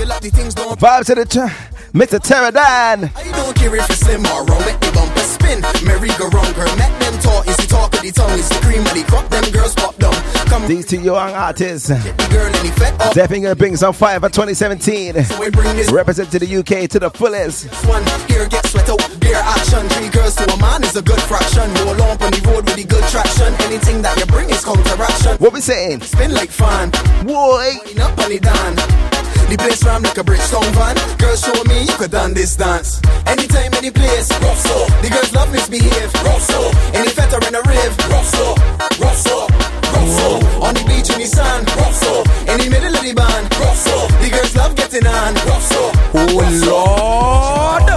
Jiggle up the things, don't Vibes to the ch- Mr. Terradan. I don't care if it's slim or round, make the bumper spin. Merry-go-round, girl, make them talk. It's the talk of the tongue, it's the cream of the crop. Them girls pop down. Come These two young artists the girl in the fat up. definitely gonna bring some fire for 2017. we bring this Represent to the UK to the fullest. one. Here get sweat out, beer action. Three girls to a man is a good fraction. Roll on on the road with the good traction. Anything that you bring is counteraction. What we saying? Spin like fan. Boy. Wind up on the dan. The place ram like a Bridgestone van. Girls show me you could done this dance. Anytime, any place. Rough so. The girls love misbehave. Rough so. Any fetter in a rave. Rough so. So. On the beach in the. Rough so. In the middle of the band. So. The girls love getting on. So. Oh Lord!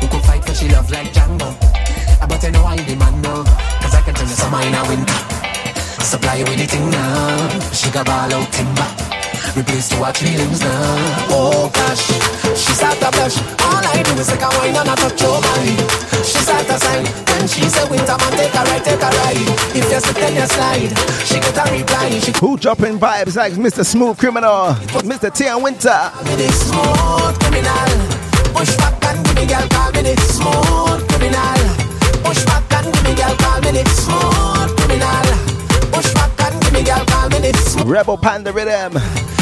Who could fight for she love like Django? Uh, But I know I demand no Cause I can turn the summer in a winter Supply with the thing now got ball out timber Replace to watch feelings now Oh gosh She start to blush All I do is take a wine and I touch your body She start to sign When she say winter man take a ride, take a ride If you sit then you slide She get a reply She Who dropping vibes like Mr. Smooth Criminal, Mr. T and Winter? me the smooth criminal. Push back and give me girl, call me smooth criminal. Push back and give me girl, call me smooth criminal. Rebel Panda Rhythm.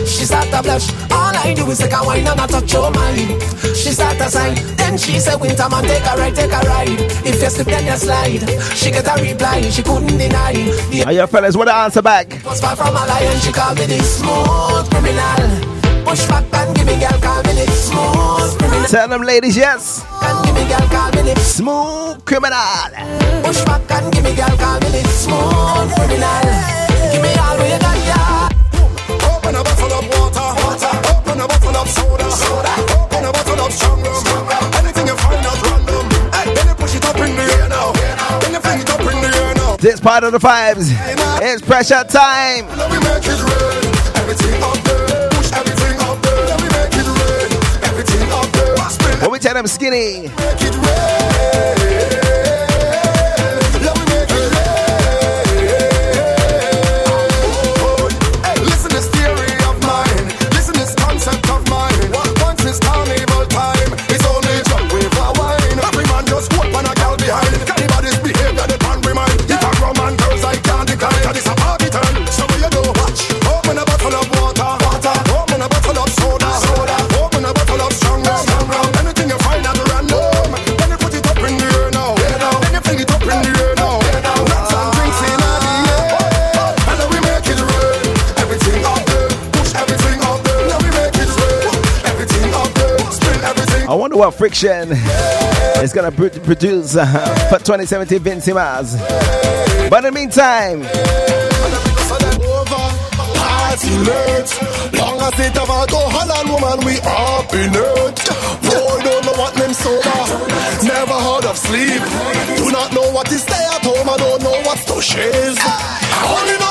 start to blush All I do is take a wine and I touch your mind She start to sign Then she say, winter man, take a ride, take a ride If you slip, then you slide She get a reply, she couldn't deny The Are you fellas want to answer back? was far from a lion, she called me the smooth criminal. Push back and give me girl, call me the smooth criminal. Tell them ladies yes. And give me girl, call me the smooth criminal. Push back and give me girl, call me the smooth criminal. Give me all we got, yeah. Water, water. Open a bottle of soda, soda. Open a bottle of strong rum. Anything you find at random. Hey, then you push it up in the air now. Then you fling it up in the air now. This part of the vibes. It's pressure time. Let me make it rain. Everything up there. Push everything up there. Let me make it rain. Everything up there. When we tell them skinny. make it rain. What friction is gonna produce uh, for 2017 Vincy Mas. But in the meantime, Party late. Long as it ever go Holland woman, we up in it. Boy, don't know what name sober. Never heard of sleep. Do not know what is stay at home. I don't know what's to shaze. I only know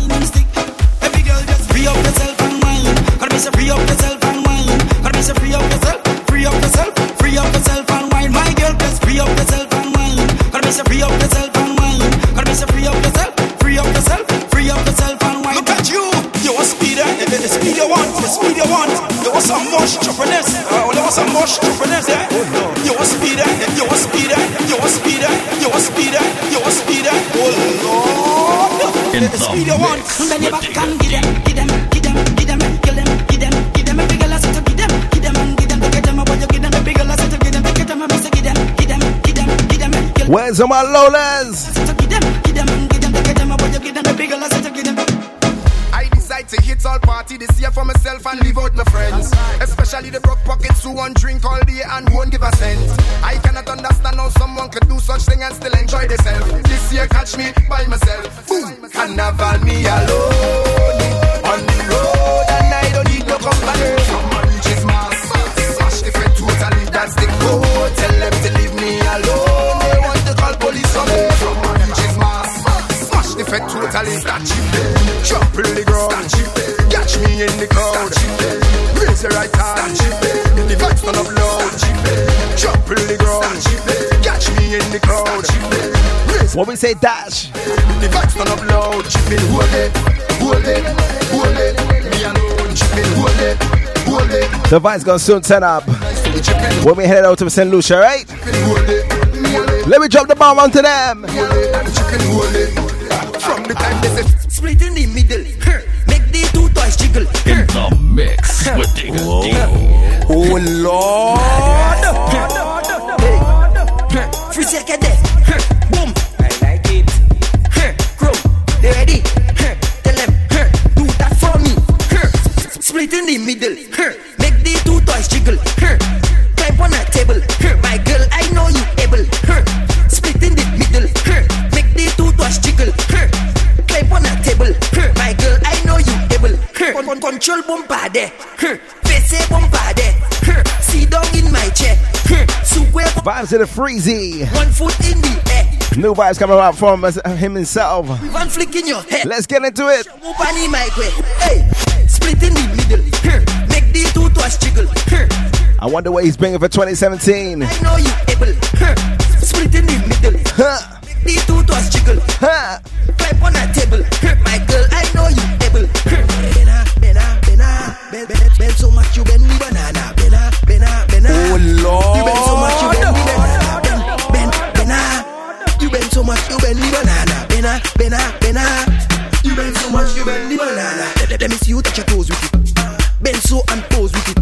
Lord, the, the you want. Bend your back and give them, give them, give them, give them, kill them, give them, give them. Every girl I say to give them, give them and give them, to get them. When you give them, every girl I say to give them, to get them. I say give them, give them, give them, give them, kill them. Where's all my Lolas? We say dash, the vibes turn up loud. Chipping, hold it, hold it, hold it. Me alone. Chipping, hold it, hold it. the vibes gonna soon turn up. When we head out to St. Lucia, right? Let me drop the bomb onto them. From the time they say Split in the middle. huh, Make the two toys jiggle. In the mix with Digga Oh Lord. Control bumper there. Huh, Face bumper there. Huh, Sit down in my chair. Huh, Vibes to the freezy. one foot in the air. New vibes coming out from uh, him himself. One flick in your head. Let's get into it. Move on in my way. Hey, split in the middle. Huh, Make the two toys jiggle. Huh, I wonder what he's bringing for 2017. I know you able. Huh, Split in the middle. Huh. Make the two toys jiggle. Huh. Climb on a table. Huh, My girl, much you bend me banana. Bena, bena, bena. Oh, Lord. You bend so much you bend me banana. Bend, bend, bena. You bend so much you bend me banana. Bena, bena, bena. You bend so much you bend me banana. Let, let, let me see you touch your toes with it. Bend so and pose with it.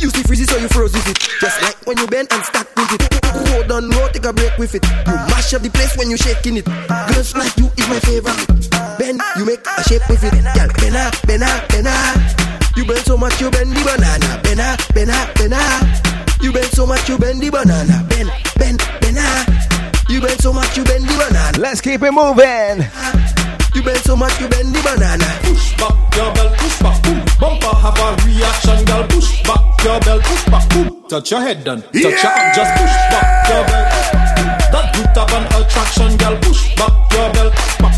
You see freezy so you froze with it. Just like when you bend and stack with it. Hold on low, take a break with it. You mash up the place when you shaking it. Girls like you is my favorite. Bend, you make a shape with it. Girl, bena, bena, bena. You bend so much you bend the banana. Bena, bena, bena. You bend so much you bend the banana. Bend, bend, bena. You bend so much you bend the banana. Let's keep it moving. You bend so much you bend the banana. Push back your belt, push back, boom. Bumper have a reaction, girl. Push back your belt, push back, boom. Touch your head then, touch your arm, just push back your belt. That good have an attraction, girl. Push back your belt, push back, boom.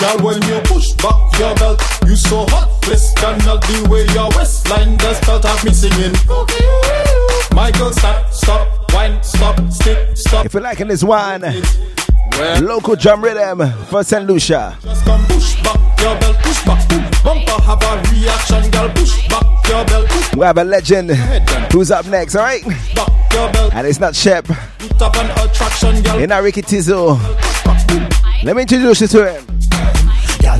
Girl, when you push back your belt, you so hot. Please cannot the way your waistline does belt have me singing. Girl, stop, stop, wine, stop, stick, stop. If you're liking this one, local drum rhythm for St. Lucia. Just come push back your belt, push back. Bumper have a reaction, girl. Push back your belt, push We have a legend who's up next, alright? back your belt. And it's not Shep, Good have an attraction, girl. it's not Ricky Tizzle. Let me introduce you to him.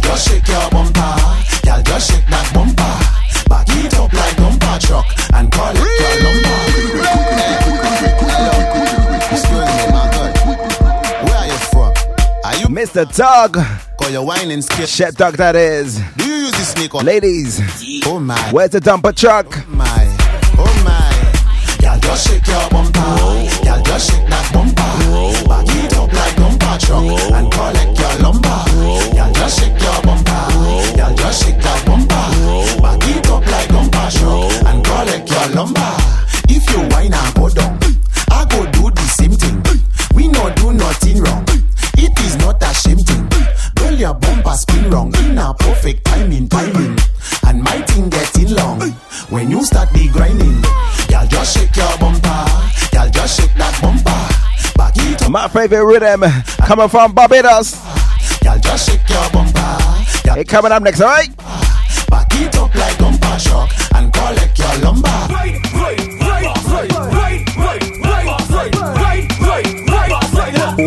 Just shake your bumper. Girl, just shake that bumper. Back it up like bumper truck and call it your lumber. Excuse me, my girl. Where are you from? Are you Mr. Dog? Call your whining skip. Shep Dog, that is. Do you use the snake or Ladies, Oh my, where's the dumper truck? Oh my, oh my. Girl, just shake your bumper. Girl, just shake that bumper. Back it up like bumper truck and collect your lumber. Girl, just shake your bumper. Girl, just shake that bumper. Back it up like bumper truck and collect your lumber. If you whine and go down, I go do the same thing. We no do nothing wrong. It is not a shame thing. Girl, your bumper spin wrong in a perfect timing, timing. And my thing getting long when you start the grinding. Girl, just shake your bumper. Girl, just shake that bumper. Back it up. My favorite rhythm coming from Barbados. Girl, just shake your bumper. It coming up next, alright? back it up like bumper shock and collect your lumber.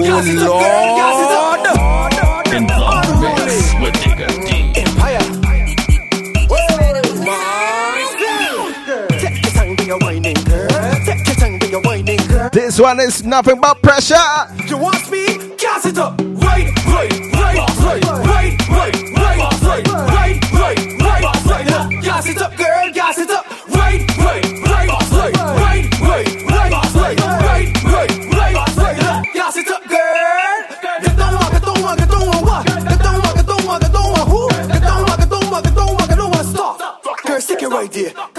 Oh Lord. This one is nothing but pressure. You want speed? Gas it up. Right, right, right, right, right, right, right, right, right, right, right, right. Gas it up, girl. Gas it up. Right, right, right, right, right, right, right, right, right, right, right, right. Gas it up, girl. Get down, get down, get down, what? Get down, get down, get down, who? Get down, get down, get down, get down, stop. Girl, stick it right there.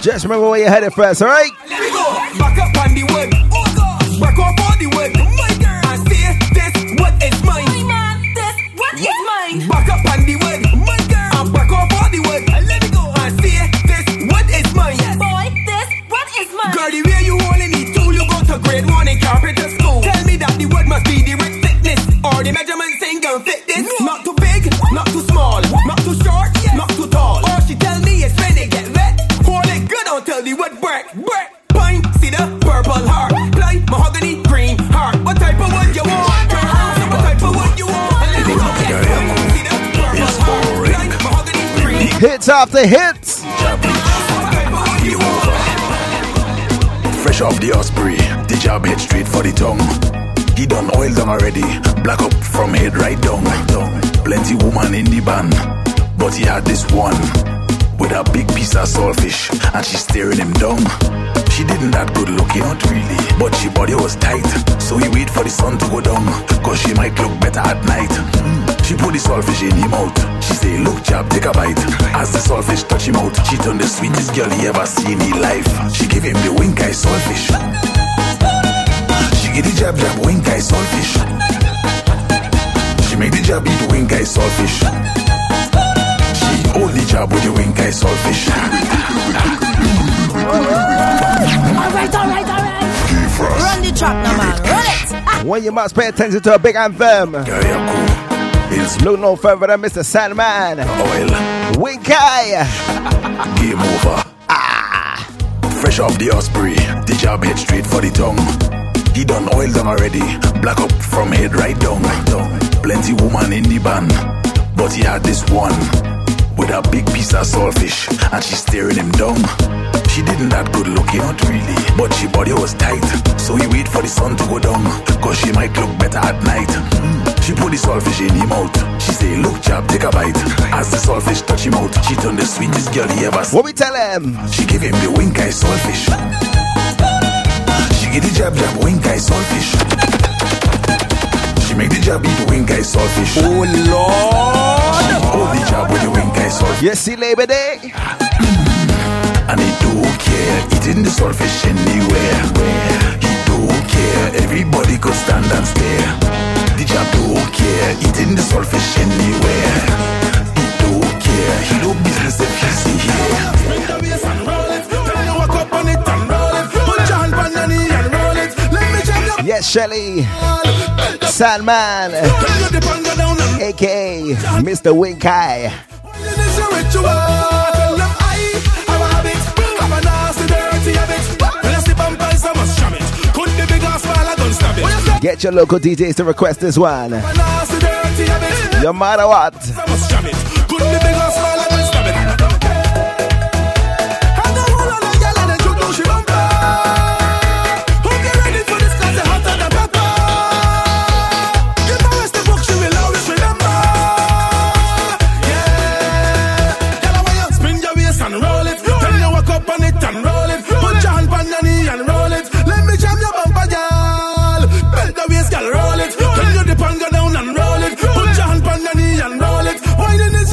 Just remember where you're headed first, alright? But he had this one with a big piece of saltfish, and she staring him down. She didn't that good looking, not really, but she body was tight. So he wait for the sun to go down, cause she might look better at night. Mm. She put the saltfish in him out. She say, look chap, take a bite. As the saltfish touch him out, she turned the sweetest girl he ever seen in life. She gave him the wink eye saltfish. She give the jab jab wink eye saltfish. She make the jab eat wink eye saltfish. She job the jab with the wink eye saltfish. Alright, alright, alright. Run the track now, man. Run it. When you must pay attention to a big anthem. It's look no further than Mr. Sandman. Oil. Wink eye. Game over. Ah. Fresh off the Osprey, the jab head straight for the tongue. He done oil them already, black up from head right down. Plenty woman in the band, but he had this one with a big piece of saltfish, and she staring him down. She didn't that good looking, not really, but she body was tight. So he wait for the sun to go down, cause she might look better at night. Mm. She put the saltfish in him out. She say, look chap, take a bite. As the saltfish touch him out, she turned the sweetest girl he ever seen. What we tell him? She give him the wink eye saltfish. She give the jab jab wink eye saltfish. She make the jab eat wink eye saltfish. Oh Lord! Job with the. Yes, see Labor Day. And he don't care, eating the swordfish anywhere. He don't care, everybody could stand and stare. The jab don't care, eating the swordfish anywhere. He don't care, he don't business if he see here. Yes, Shelly. Sandman. AKA Mr. Wink Eye. Get your local DJs to request this one. No matter what.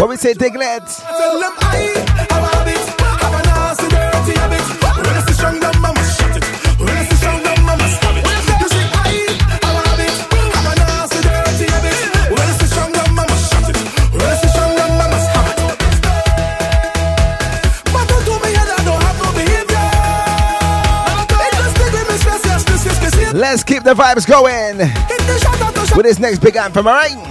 What we say, Tell them I have a habit, have a nasty, dirty habit. When I see strong, mama shut it. When I see strong, mama it. You I have a habit, have a nasty, dirty habit. When I see strong, mama shut it. When I see strong, mama it. But don't do me head, I don't have no behavior. It just me stress, yes, Let's keep the vibes going. With this next big anthem, alright?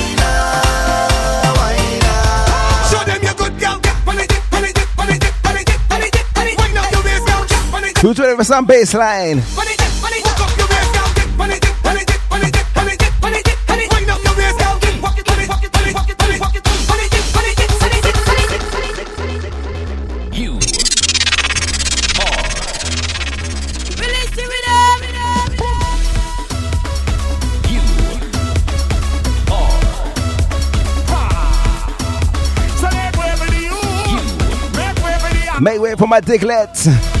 220 for some baseline. Make way for my diglets.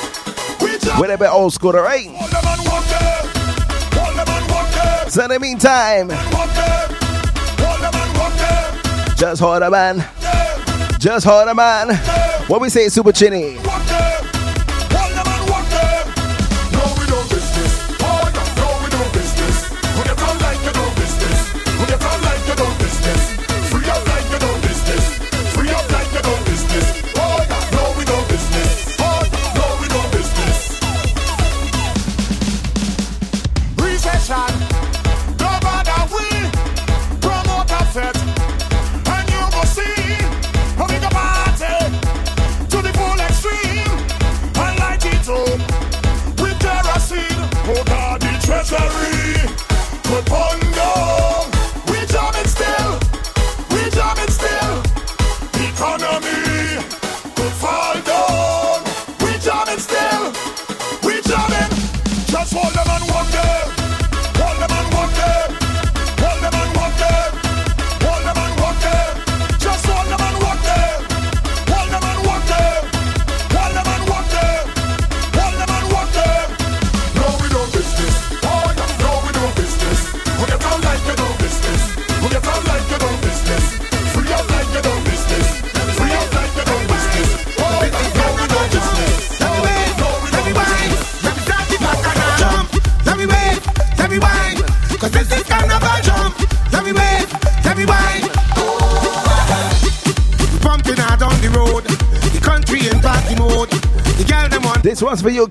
bit old school, alright? So in the meantime, just hold a man. Just hold a man. What we say, Super Chinny?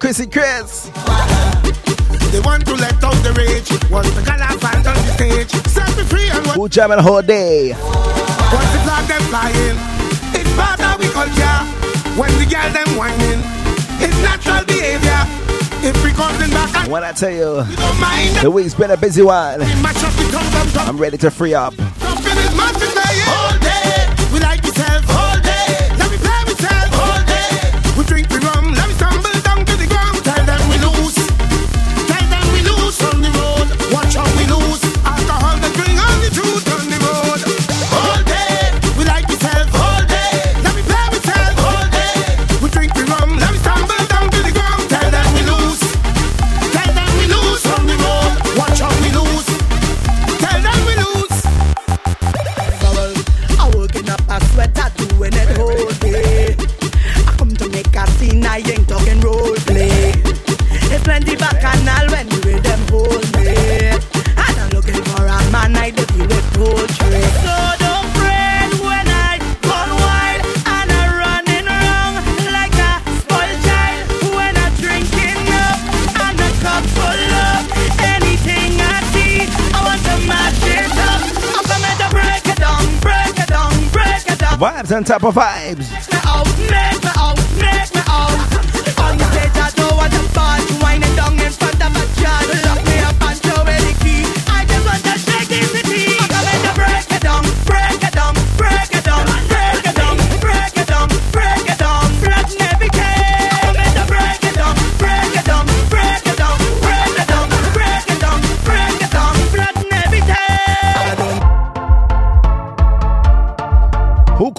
Chrissy Chris. they want to let out the rage. Want the color fans on the stage. Set me free and whole day? Once the flag them flying, it's part of we culture. When the girl them whining, it's natural behavior. If we coming back and When I tell you, mind the week's been a busy one. the. I'm ready to free up. On top of vibes.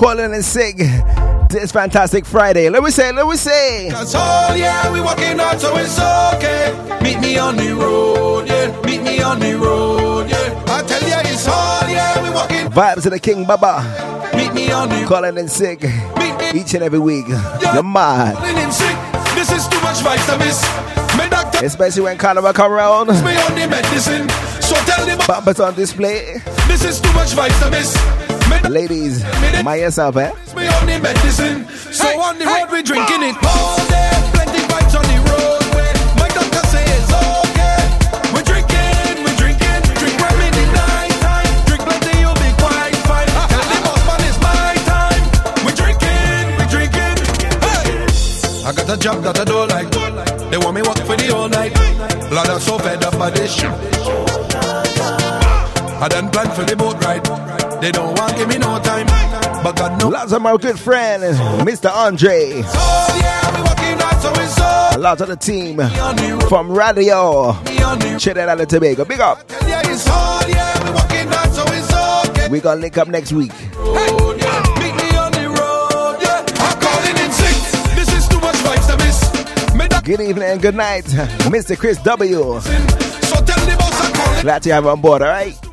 Calling in sick this fantastic Friday? Let me say, let me say. Cause all yeah, we walking out, so it's okay. Meet me on the road, yeah. Meet me on the road, yeah. I tell ya, it's all yeah, we walking. Vibes of the King Baba. Meet me on the Calling in sick each and every week. You're mad. Calling in sick. This is too much vitamins. My doctor Especially when Carnival come around. me on the medicine. So tell them Bumpers on display. this is too much vitamins. My doctor Ladies, mind yourself, eh? puts me on the medicine. So on the road we drinking it all day. Plenty vibes on the roadway. My doctor says okay. We drinking, we drinking, drink rum in the night time. Drink plenty, you'll be quite fine. Tell the boss man it's my time. We drinking, we drinking. Hey. I got a job that I don't like. They want me work for the all night. Lord, I'm so fed up by this shit. I done planned for the boat ride. They don't want give me no time. But God knows. Lots of my good friend, Mr. Andre. Oh yeah, we walking out, so so. A lot of the team from Radio Trinidad and Tobago. Big up. Yeah, it's all yeah, we walking out, so okay. We gonna link up next week. Road, yeah. Meet me on the road, yeah. I'm calling in sick. This is too much Good evening and good night, Mr. Chris W. Glad to have you on board, alright?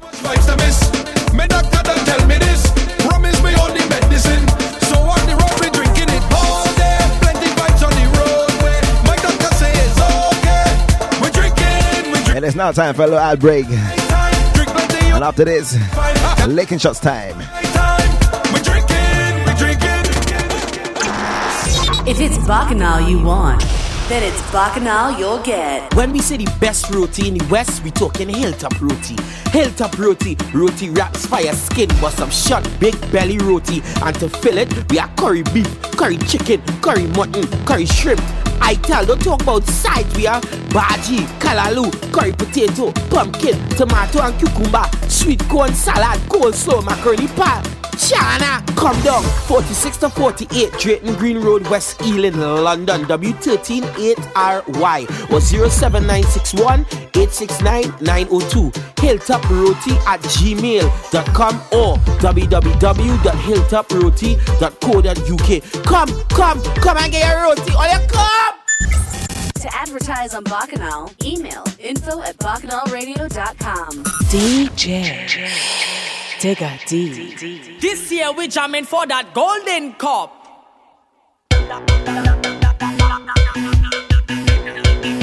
And it's now time for a little ad break. And after this, licking shots time. If it's Bacchanal you want, then it's Bacchanal you'll get. When we say the best routine in the West, we talking hilltop routine. Hilltop roti, roti wraps, fire skin, buss up shut, big belly roti. And to fill it, we have curry beef, curry chicken, curry mutton, curry shrimp. I tell, don't talk about sides. We have bhaji, kalalu, curry potato, pumpkin, tomato and cucumber, sweet corn salad, coleslaw, macaroni pie. China, come down 46 to 48 Drayton Green Road, West Ealing, London, W13 8RY or 07961 869 902. Hilltop Roti at gmail.com or www.hilltoproti.co.uk. Come, come, come and get your roti. Oh, you come! To advertise on Bacchanal, email info at bacchanalradio.com. DJ Digga D. This year we jamming for that golden cup.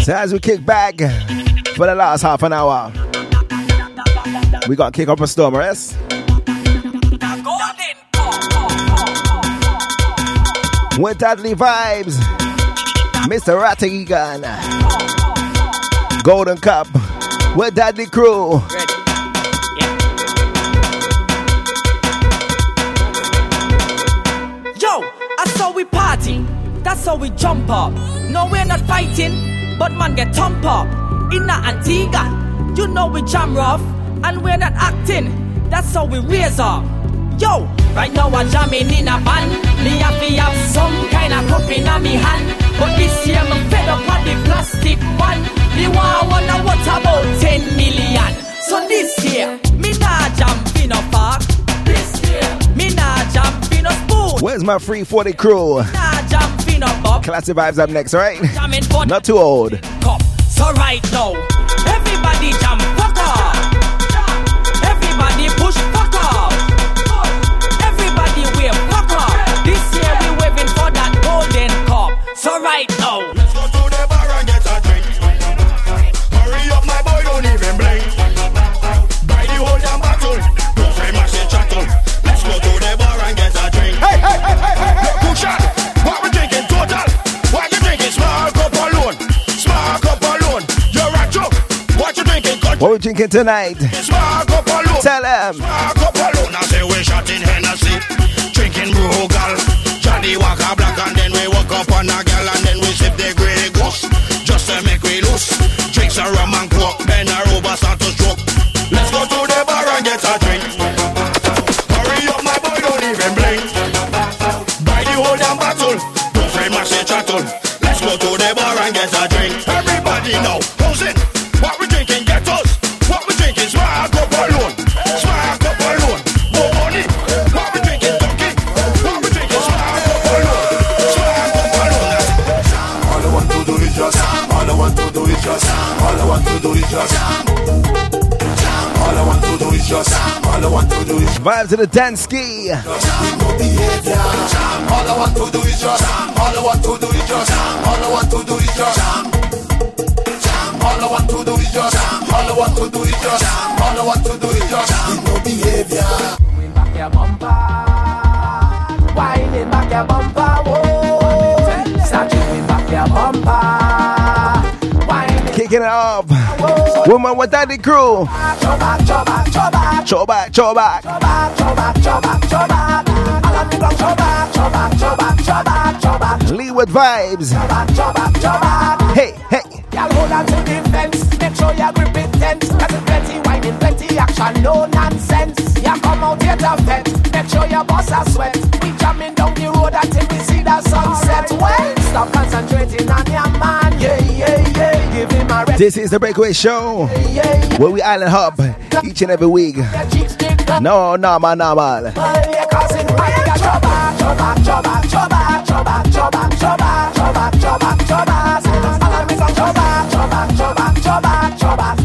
So as we kick back for the last half an hour, we got to kick up a storm, yes? With Dudley Vibes, Mr. Ratigan, Golden Cup, with Dudley Crew. Yo, That's how we jump up. No, we're not fighting, but man get thump up. In a Antigua, you know we jam rough, and we're not acting. That's how we raise up. Yo, right now I'm jamming in a band. Me to have some kind of cup in me hand. But this year I'm fed up on the plastic one. Me want wonder what about 10 million. So this year, me nah jam in a park. This year, me nah spoon. Where's my free 40 crew? Classic Vibes up next, for Not too old. So right now, everybody jump fuck up. Everybody push fuck up. Everybody wave fuck up. This year we waving for that golden cup. So right now, What we drinking tonight? Tell them. Drinking. Johnny Walker Black and then we walk up on a girl and then we sip the Grey Goose. Just to make we loose. Drink some rum and coke. Then a over start to stroke. Let's go to the bar and get a drink. Vibes to the dance ski. All I want to do is just, all I want to do is just, all I want to do is just, all I want to do is just, all I want to do is just, all I want to do is just, with no behavior. back your bumper, winding back your bumper, whoa. Start moving back your bumper, winding. Kicking it off. Woman with daddy crew. Choba, choba, choba. Choba, choba. Choba, choba, choba. Leeward vibes. Hey, hey. Y'all hold on to the fence. Make sure you grip it tense. Cause it's plenty whining, plenty action, no nonsense. Yeah, come out here to vent. Make sure your boss a sweat. We jamming down the road until we see the sunset. Well, stop concentrating on your man, yeah. This is the Breakaway Show, where we island hop each and every week. No, no, man, no, man. Choba, choba, choba,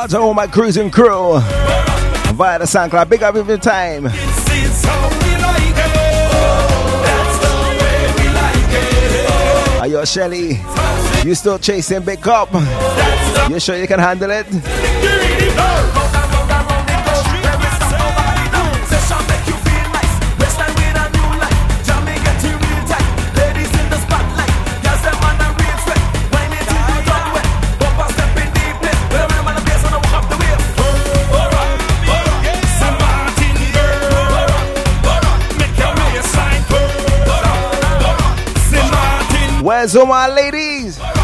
Lots of all my cruising crew via the SoundCloud. Big up every time. Like Are you Shelly? You still chasing big up? You sure you can handle it? So my ladies.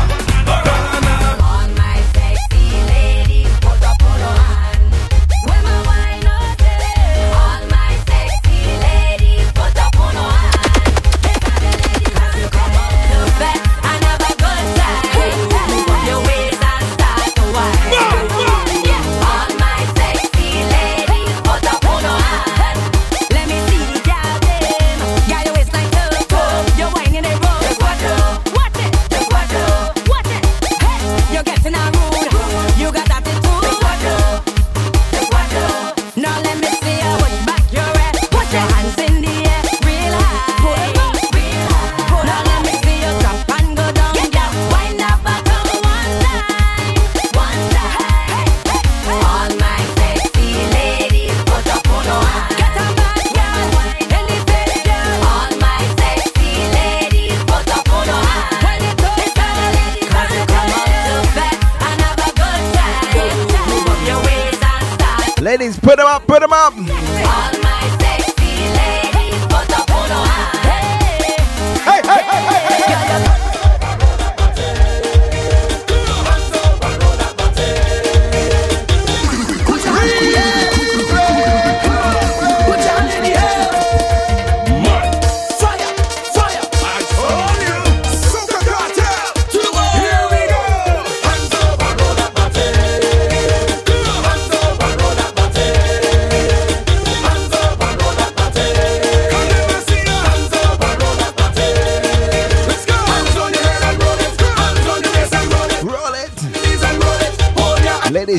up.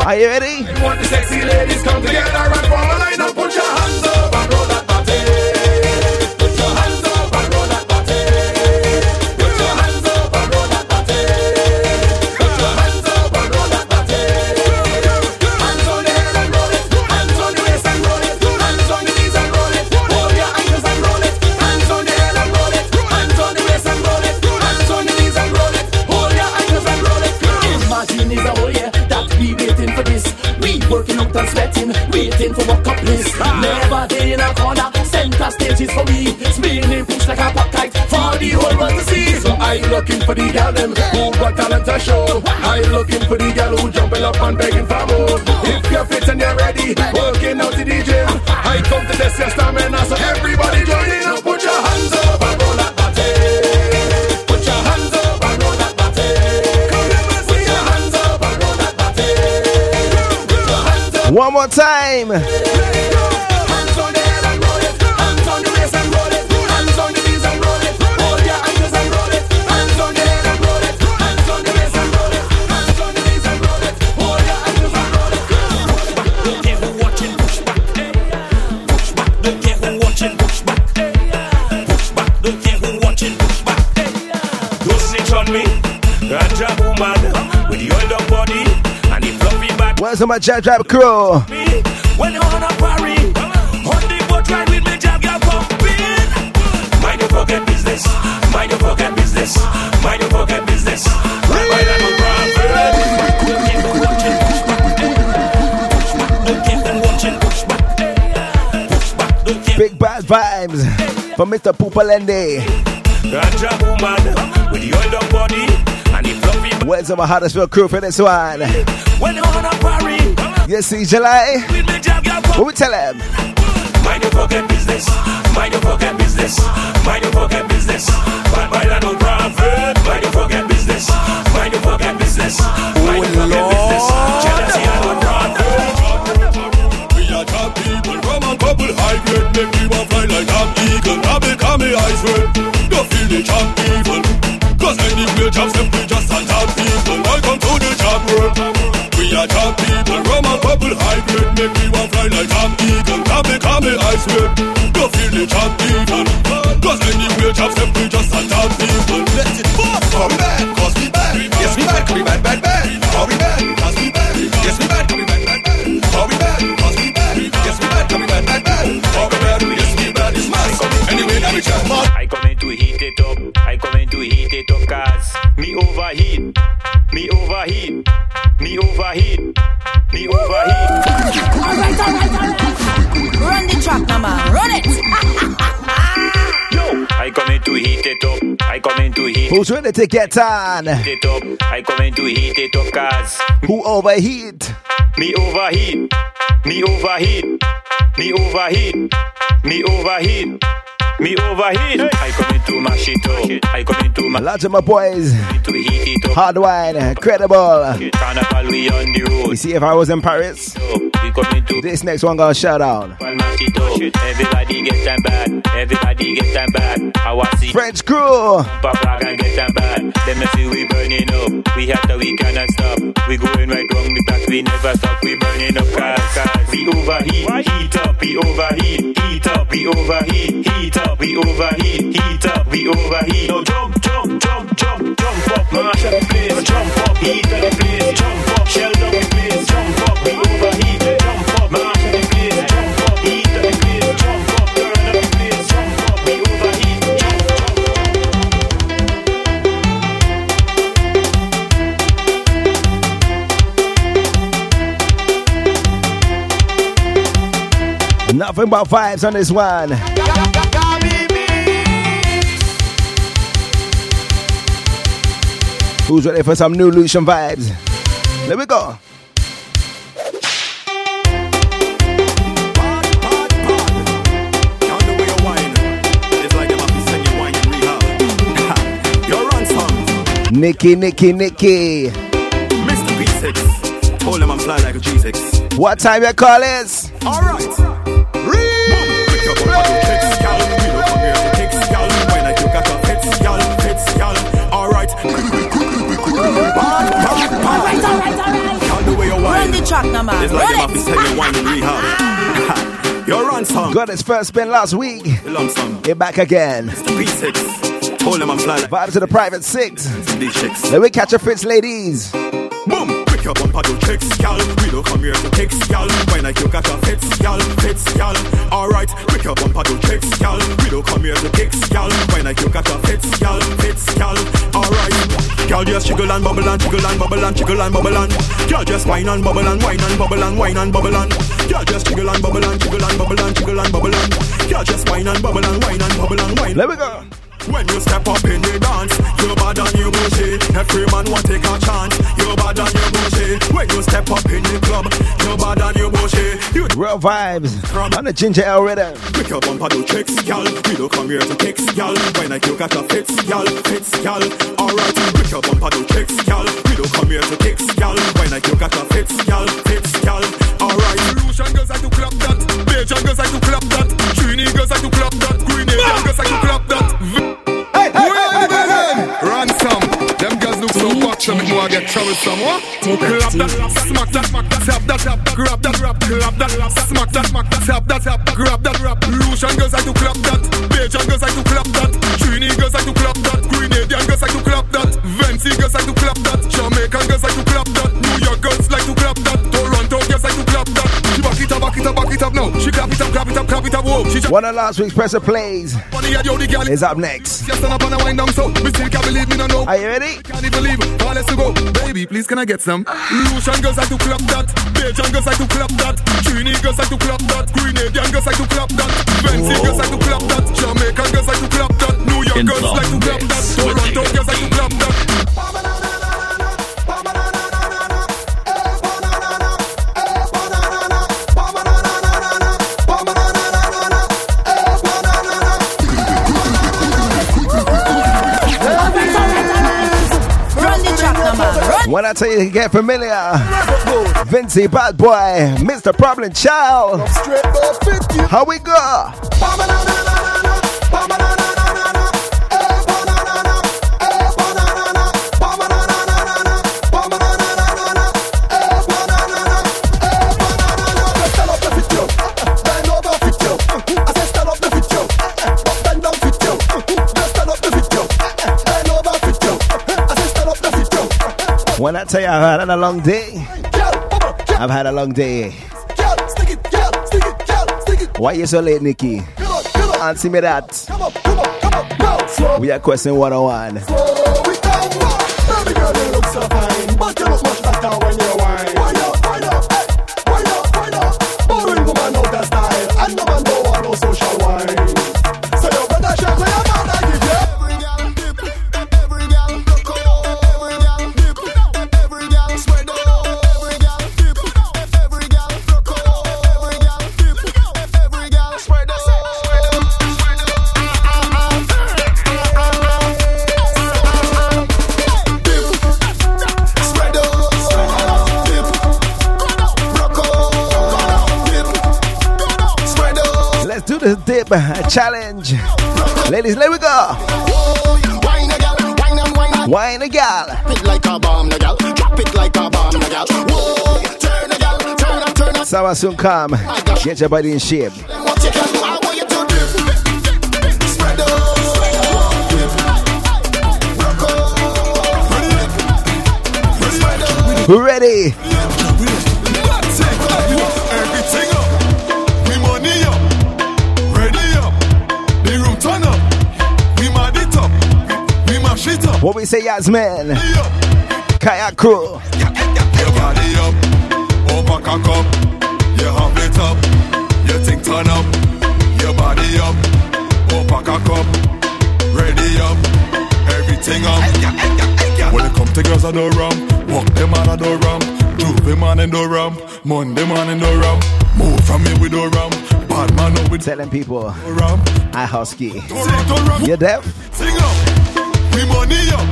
Are you ready? You want the sexy ladies come together and fall looking for the gal them who got talent to show. I looking for the gal who jumping up and begging for more. If you're fit and you're ready, working out in the gym. I come to test your stamina, so everybody join in. Put your hands up and roll that. Put your hands up and roll that body. Your hands up and roll that. One more time. Back. My Jab Jab crew? When you party, on the boat ride with me, jab pumping. Mind your business, mind your business, mind your business. Right, no problem. Big bad vibes from Mr. Pupalende. Ganja woman with the oiled body and the fluffy. Where's my Huddersfield crew for this one? When on a party, Yes, see July. What we tell them? Mind your forget business. Mind your forget business. Mind your forget business. Bad profit. Mind your forget business. Mind your forget business. Mind your forget business. And profit. We are top people from a couple high grade Make fly like eagle Now become red Don't feel the top people from a couple high grade Make me one fly like an eagle. Now become me eyes red Don't feel the job evil Cause anyway job simply just a people Let it bust Come back cause we bad Yes we bad, we bad, bad, bad How we we bad Yes we we we we Yes we we we yes we it's Anyway we I come in to heat it up. I come in to heat it up cause me overheat. Me overheat. Me overheat. Who's ready to get on? it up. I come in to heat it up cause Who overheat? me overheat. Me overheat. Me overheat. Me overheat. Me overheat. I come in to mash it up. Oh. I come in to mash Lots of my boys. to heat it up. Hard wine, credible. Carnival we on the road. You see, if I was in Paris, We come into this next one got shout out. one mash it up. Everybody get them bad. Everybody get them bad. I want see French crew. Papa can get them bad. Them see we burning up. We had the we cannot stop. We going right wrong because we never stop. We burning up cars. cars. We overheat. Heat up. We overheat. Heat up. We overheat. Heat up. We overheat. Heat up. We overheat. No jump, jump, jump, jump, jump up. Mash up the place. Jump up. Heat up the place. Jump up. Shell down the place. Jump up. We overheat. Jump up. Mash up the place. Jump up. Heat up the place. Jump up. Burn up the place. Jump up. We overheat. Jump up. Nothing but vibes on this one. Who's ready for some new Lucian vibes? There we go. Nicky, Nicky, Nicky. Mr. P6 Hold them and fly like a G6 What time you call is? Alright track, now, man. It's like them Run have to you wine in rehab. You're on song. Got his first spin last week. Lump sum. It back again. It's the P6 Hold them and fly like Vibes to the private six. these chicks. Let me catch a fits, ladies. Your bumper to tricks, gal. We don't come here to kicks, gal. When I you got a fits, gal, fits, gal. Alright, pick your bumper to tricks, gal. We don't come here to kicks, gal. When I you got a fits, gal, fits, gal. Alright, gal just jiggle and bubble and jiggle and bubble and jiggle and bubble and. Gal just whine and bubble and whine and bubble and whine and bubble and. Gal just jiggle and bubble and jiggle and bubble and jiggle and bubble and. Gal just whine and bubble and whine and bubble and whine. Let me go. When you step up in the dance, you bad and you bushy. Every man want take a chance, you bad and you bushy. When you step up in the club, you bad and you bushy. You Real vibes. On the ginger ale rhythm. pick your bumper to tricks, gal. We don't come here to kicks, gal. When I you got a fits, gal, fits, gal. Alright, pick your bumper to tricks, gal. We don't come here to kicks, gal. When I you got a fits, gal, fits, gal. Alright. Russian girls like to clap that. Belgian girls like to clap that. Trini girls like to clap that. Grenadian ah! girls like to clap that v- hey, hey, hey, hey, hey, Ransom Them girls look so hot Some boy get troublesome What? Clap that, smack that, smack that, grab that, rap, clap that, smack that, smack that, grab that, grab. Lucian girls like to clap that Belgian girls like to clap that Trini girls like to clap that Grenadian girls like to clap that Vincy girls like to clap that Jamaican girls like to clap that New York girls like to clap that Toronto girls like to clap that. She back it up, back it up, back it up now. She clap it up, clap it up, clap it up. Whoa, she just One of last week's presser plays funny at yo the girl. is up next. Just stand up and I wind down so me still can't believe me no know. Are you ready? Can't even believe. All let's to go, baby. Please can I get some? Lucian girls like to clap that. Bajan girls like to clap that. Trini girls like to clap that. Grenadian girls like to clap that. Fancy girls like to clap that. Jamaican girls like to clap that. New York girls like to clap that. Toronto girls like to clap that. When I tell you to get familiar, Vincy Bad Boy, Mr. Problem Child. How we go? When I tell you I've had a long day, I've had a long day. Why you so late, Nikki? Answer me that. We are question 101. Up, we mad it up, we mash it up. What we say, Yasmin? Kayak crew. Your body up, over up, your thing turn up, your body up, over cock up, ready up, everything up. When it come to girls I do rum, walk them man I do rum, Juve man and do rum, Monday man and do rum, move from me with do rum, bad man up with Telling people, rum, I husky. do rum. You deaf? Sing up, we money up,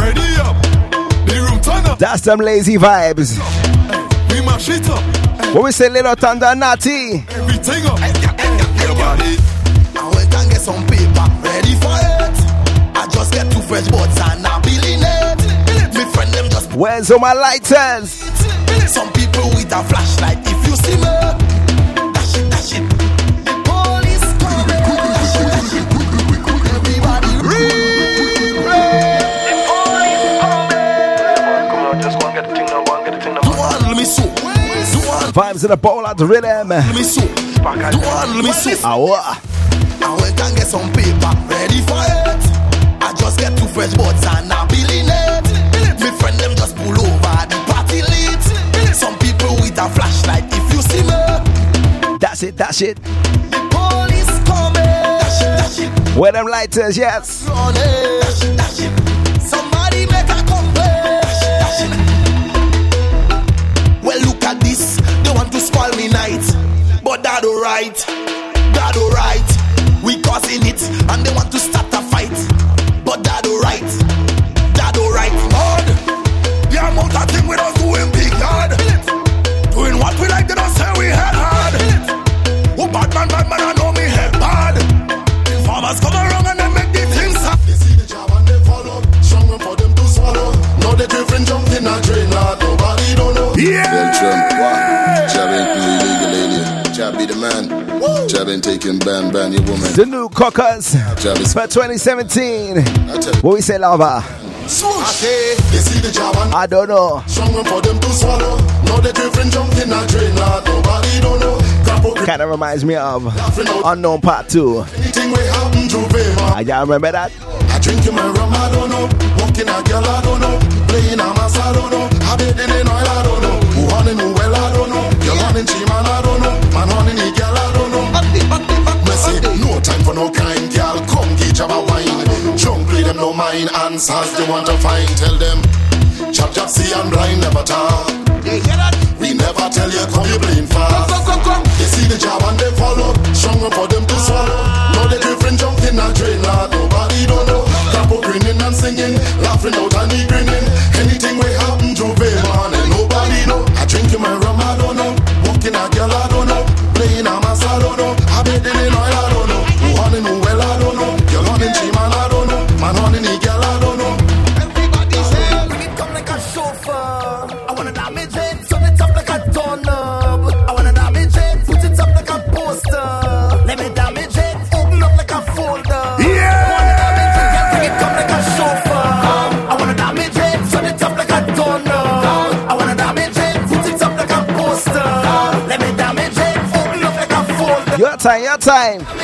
ready up, the room turn up, That's them lazy vibes. we mash it up. What we say, little thunder natty? Everything up. Your. I went and get some paper, ready for it. I just get two fresh boards and I'm billing it. Me friend them just Where's all my lighters? some people with a flashlight. In the bowl at the rhythm. me so. Do handle me so. Awa. Ah, I went and get some paper, ready for it. I just get two fresh boards and I'm billing it. Me friend them just pull over the party lit. Some people with a flashlight, if you see me, That's it, that's it. the police coming. Dash it, dash it, Where them lighters, yes. run alright. That alright. We causing it, and they want to start can burn, burn your woman. The new cockers for 2017. What we say, lava? I don't know. Kind of reminds me of Unknown Part 2. I y'all remember that? I drink in my rum, I don't know. Walking a girl, I don't know. Playing a mass, I don't know. I in oil, I don't know. them no mind answers they want to find. Tell them, chop chop see and blind never talk. We never tell you come you blame fast. Come, come, come, They see the job and they follow. Strong for them to swallow. Know the different jump in a train, lad. Nobody don't know. Capo grinning and singing, laughing out and he grinning. Anything we have. time.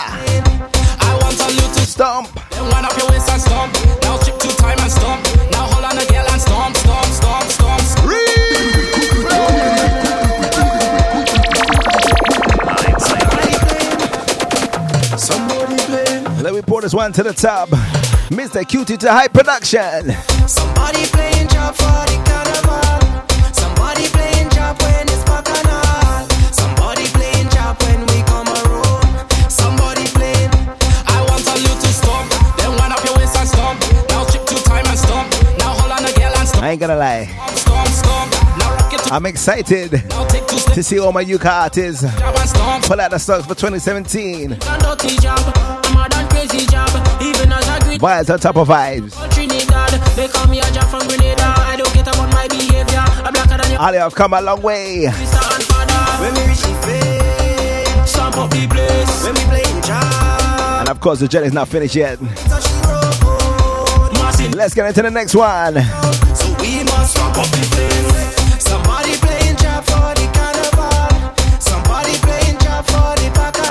First one to the top. Mr. Cutie to High Production. Somebody playing job for the carnival. Somebody playing job when it's bacchanal. Somebody playing job when we come around. Somebody playing. I want a little stomp. Then wind up your waist and stomp. Now chip to time and stomp. Now hold on a girl and stomp. I ain't gonna lie. I'm excited to see all my UK artists pull out the stocks for 2017. Vibes on top of vibes. Ali, I've come a long way. And of course, the journey's not finished yet. Let's get into the next one. So we must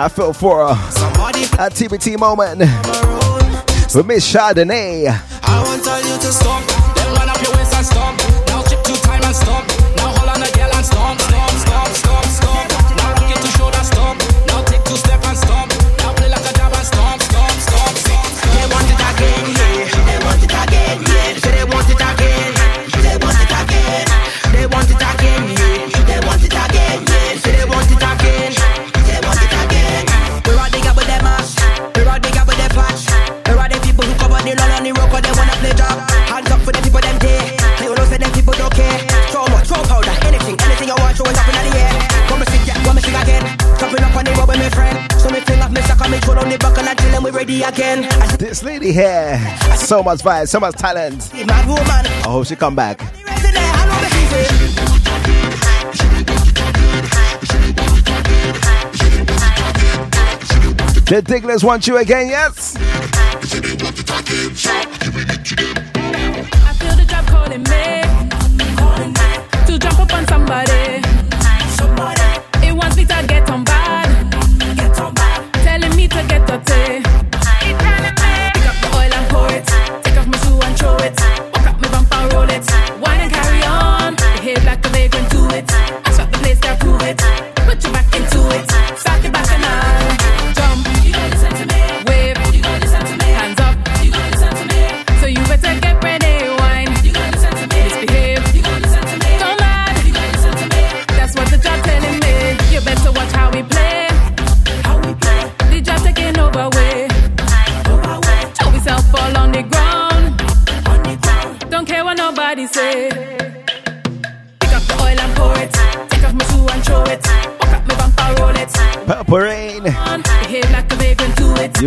I feel for uh, a TBT moment with Miss Chardonnay. I you to stop, then run up your waist and stop. again. This lady here, so much vibe, so much talent. I hope she come back. The Digglers want you again, yes?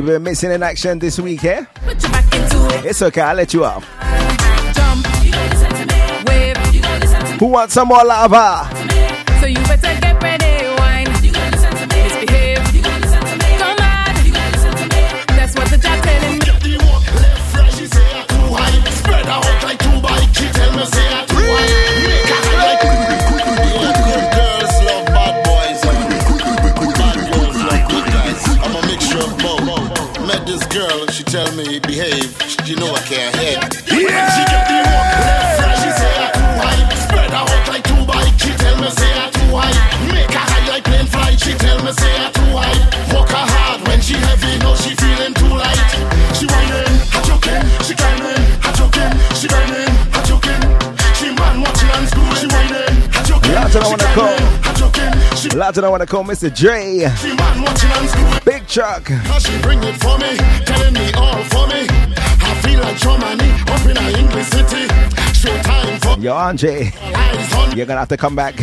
You've been missing in action this week, eh? Put your back into it. It's okay, I'll let you off. Jump. You to me. Wave. You to me. Who wants some more lava? So you better me behave. She know I can't head. Yeah. She get the walk left right. She say I too high, spread out like two bike. She tell me say I too high, make her high like plane flight. She tell me say I too high, walk her hard when she heavy. Know she feeling too light. She whining, hot joking, she climbing, hot joking, she bending, hot joking. She man watching and school, she whining, hot joking, Lots of I she wanna call. Lots of I want to call Mr. Dre. she man watching and school. Big truck. She bring it for me, telling me all for me. I feel like Germany up in a English city. Straight time for Yo, Andre. You're gonna have to come back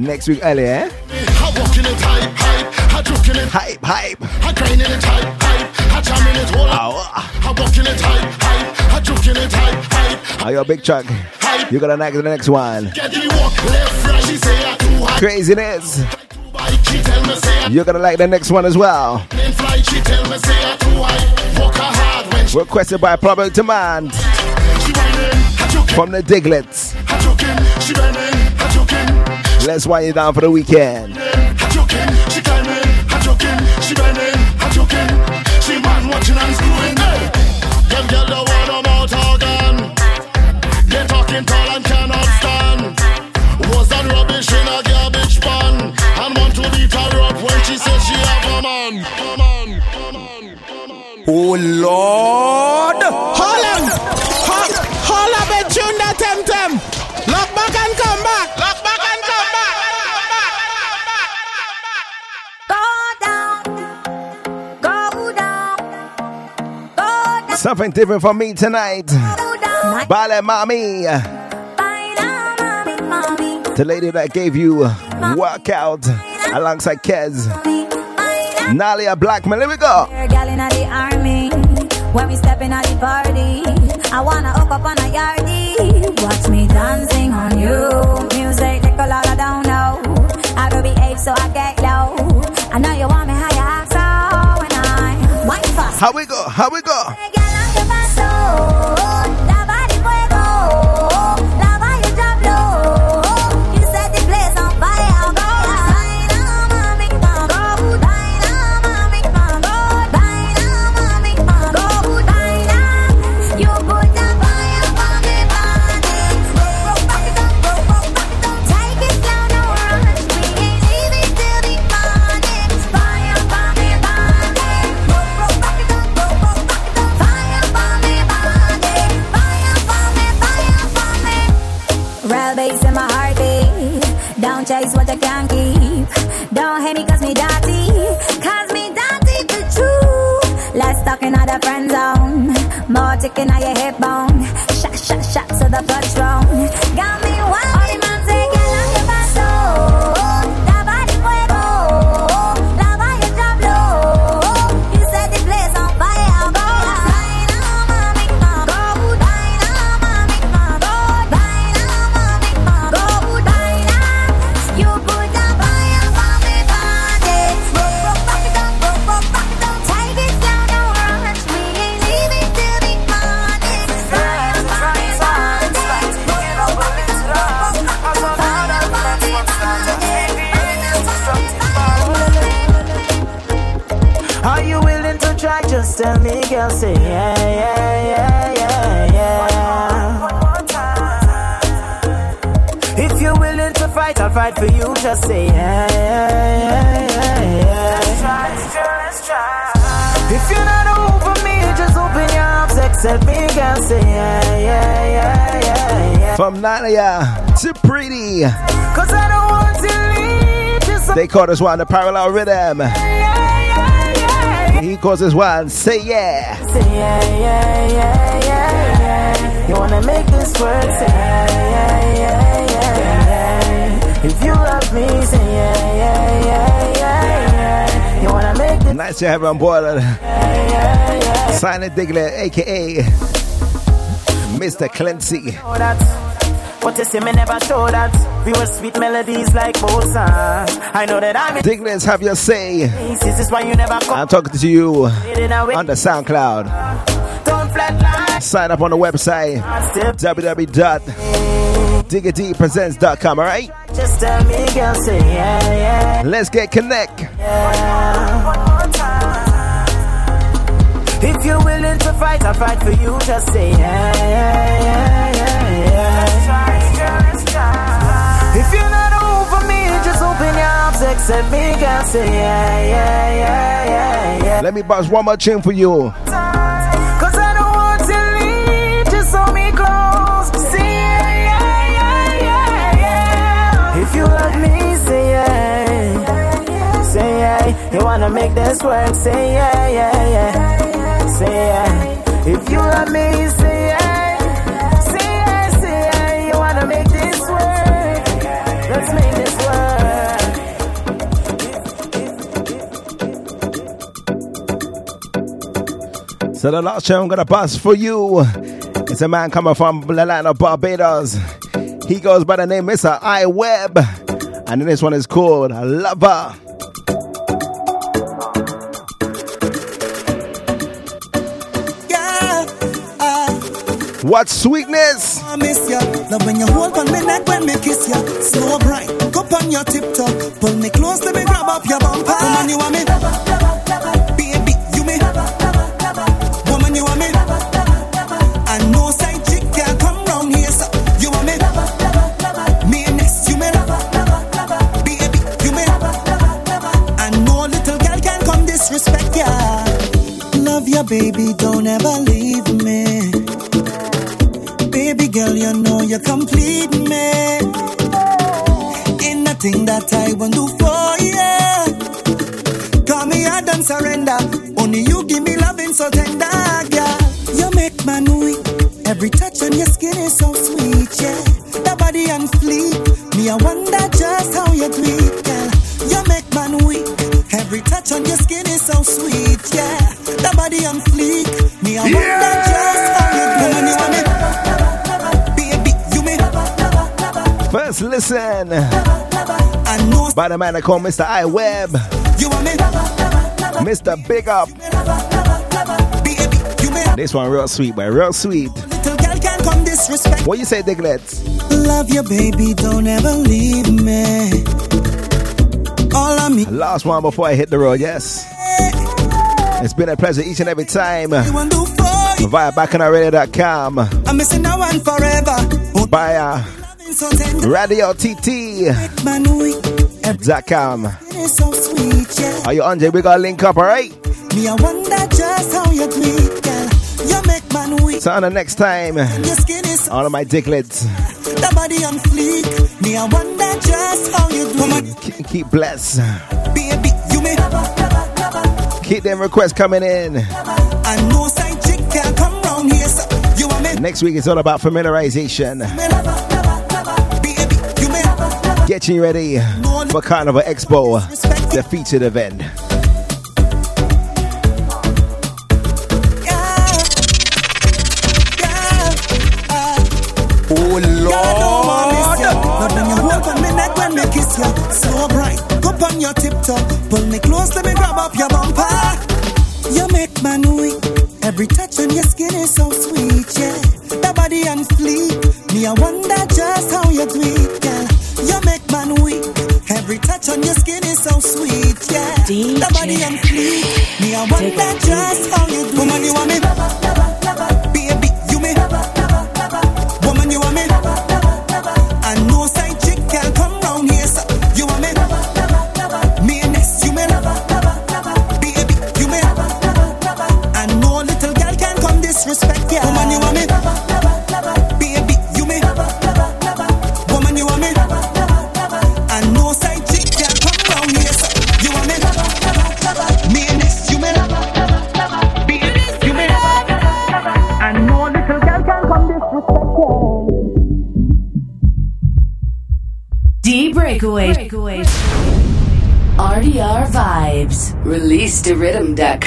next week early, eh? I walk in it hype, hype. I joke in it hype, hype. I grind in it hype, hype. I jam in it whole I walk in it hype, hype. I joke in it hype, hype. Oh, yo, Big truck. You're gonna like the next one. Get the walk left, right. She say I too high. Craziness. You're gonna like the next one as well. Requested by Public Demand from the Diglets. Let's wind it down for the weekend. I joking, she Oh Lord! Hold on. Hold, hold up a tune that temtem. Lock back and come back. Lock back and come back. Something different for me tonight. Baila Mami. The lady that gave you workout alongside Kes. Nailah Blackman. Here we go. In the army, when we step in at the party, I wanna hook up on a yardie. Watch me dancing on you. Music take a lot of down now. I will behave so I get low. I know you want me higher, so when I wine fast. How we go? How we go? The friend zone. More ticking on your hip bone. Shot, shot, shot to the patron. Got me girl. Say yeah, yeah, yeah, yeah, yeah. If you're willing to fight, I'll fight for you. Just say yeah, yeah, yeah, yeah, yeah. Let's try, let's try, let's try. If you're not over me, just open your arms, accept me, girl. Say yeah, yeah, yeah, yeah, yeah. From Nailah to Pretty. Cause I don't want to leave. They call this one the parallel rhythm. He causes one. Say yeah. Say yeah, yeah, yeah, yeah, yeah. You wanna make this work? Say yeah, yeah, yeah, yeah, yeah. If you love me, say yeah, yeah, yeah, yeah, yeah. You wanna make this Nice to have you on board. Yeah, yeah, yeah. Silent aka Mr. Clancy. But you see me never show that. We were sweet melodies like Mozart. I know that I'm in Digglers, have your say. This is why you never come. I'm talking to you eh? on the SoundCloud. Don't flatline. Sign up on the website www.diggitypresents.com. All right, Just tell me, girl, say yeah, yeah. let's get connect. If you're willing to fight, I'll fight for you. Just say yeah, yeah, yeah, yeah, yeah. If you're not over me, just open your arms, accept me, girl. Say yeah, yeah, yeah, yeah, yeah. Let me bust one more tune for you. Cause I don't want to leave, just hold me close. Say yeah, yeah, yeah, yeah, yeah. If you love me, say yeah. Say yeah. You wanna make this work, say yeah, yeah, yeah. Say yeah. If you love me, say So the last tune I'm gonna bust for you is a man coming from the land of Barbados. He goes by the name Mr. I Web, and this one is called Lover. What sweetness! I miss ya. Love when you hold on me neck when me kiss ya. Slow grind, go on your tiptoe. Pull me close, let me grab up your bumper. Woman, you want me? Baby, you me? Woman, you want me? And no side chick can come round here, so you want me? Me and next, you me? Baby, you me? And no little girl can come disrespect ya. Love ya, baby, don't ever leave you complete me. Ain't nothing that I won't do for you. Call me, I don't surrender. Only you give me loving so tender, girl. You make man weak. Every touch on your skin is so sweet, yeah. That body on fleek. Me, I wonder just how you do it, girl. You make man weak. Every touch on your skin is so sweet, yeah. That body on fleek. Me, I wonder Listen by the man I call Mr. I Web, me? Mr. Big Up. This one real sweet, boy, real sweet. Little girl can't come disrespect. What you say, Diglets? Love you, baby, don't ever leave me. All I mean, Last one before I hit the road, yes. It's been a pleasure each and every time. you want do for you. Via bacchanalradio.com, I'm missing now and forever. via Radio TT. Dot com. so sweet, yeah. Are you on, Jay? We gotta link up, alright? Me, I wonder just how you girl. You make man weak. So, on the next time, Your skin is all of my dicklets, the body on fleek. Me, I wonder just how you keep, keep blessed. Baby, you me. Keep them requests coming in. And no side chick can come round here, so you want me. Next week is all about familiarization. Getting ready for Carnival Expo, the featured event. Oh your tiptoe. Pull me close, let me grab up your bumper. You make man weak. Every touch on your skin is so sweet, yeah. Body fleek. Me, wonder touch on your skin is so sweet, yeah. That body on fleek. Me, I wonder just how you do. Woman, you want me? RDR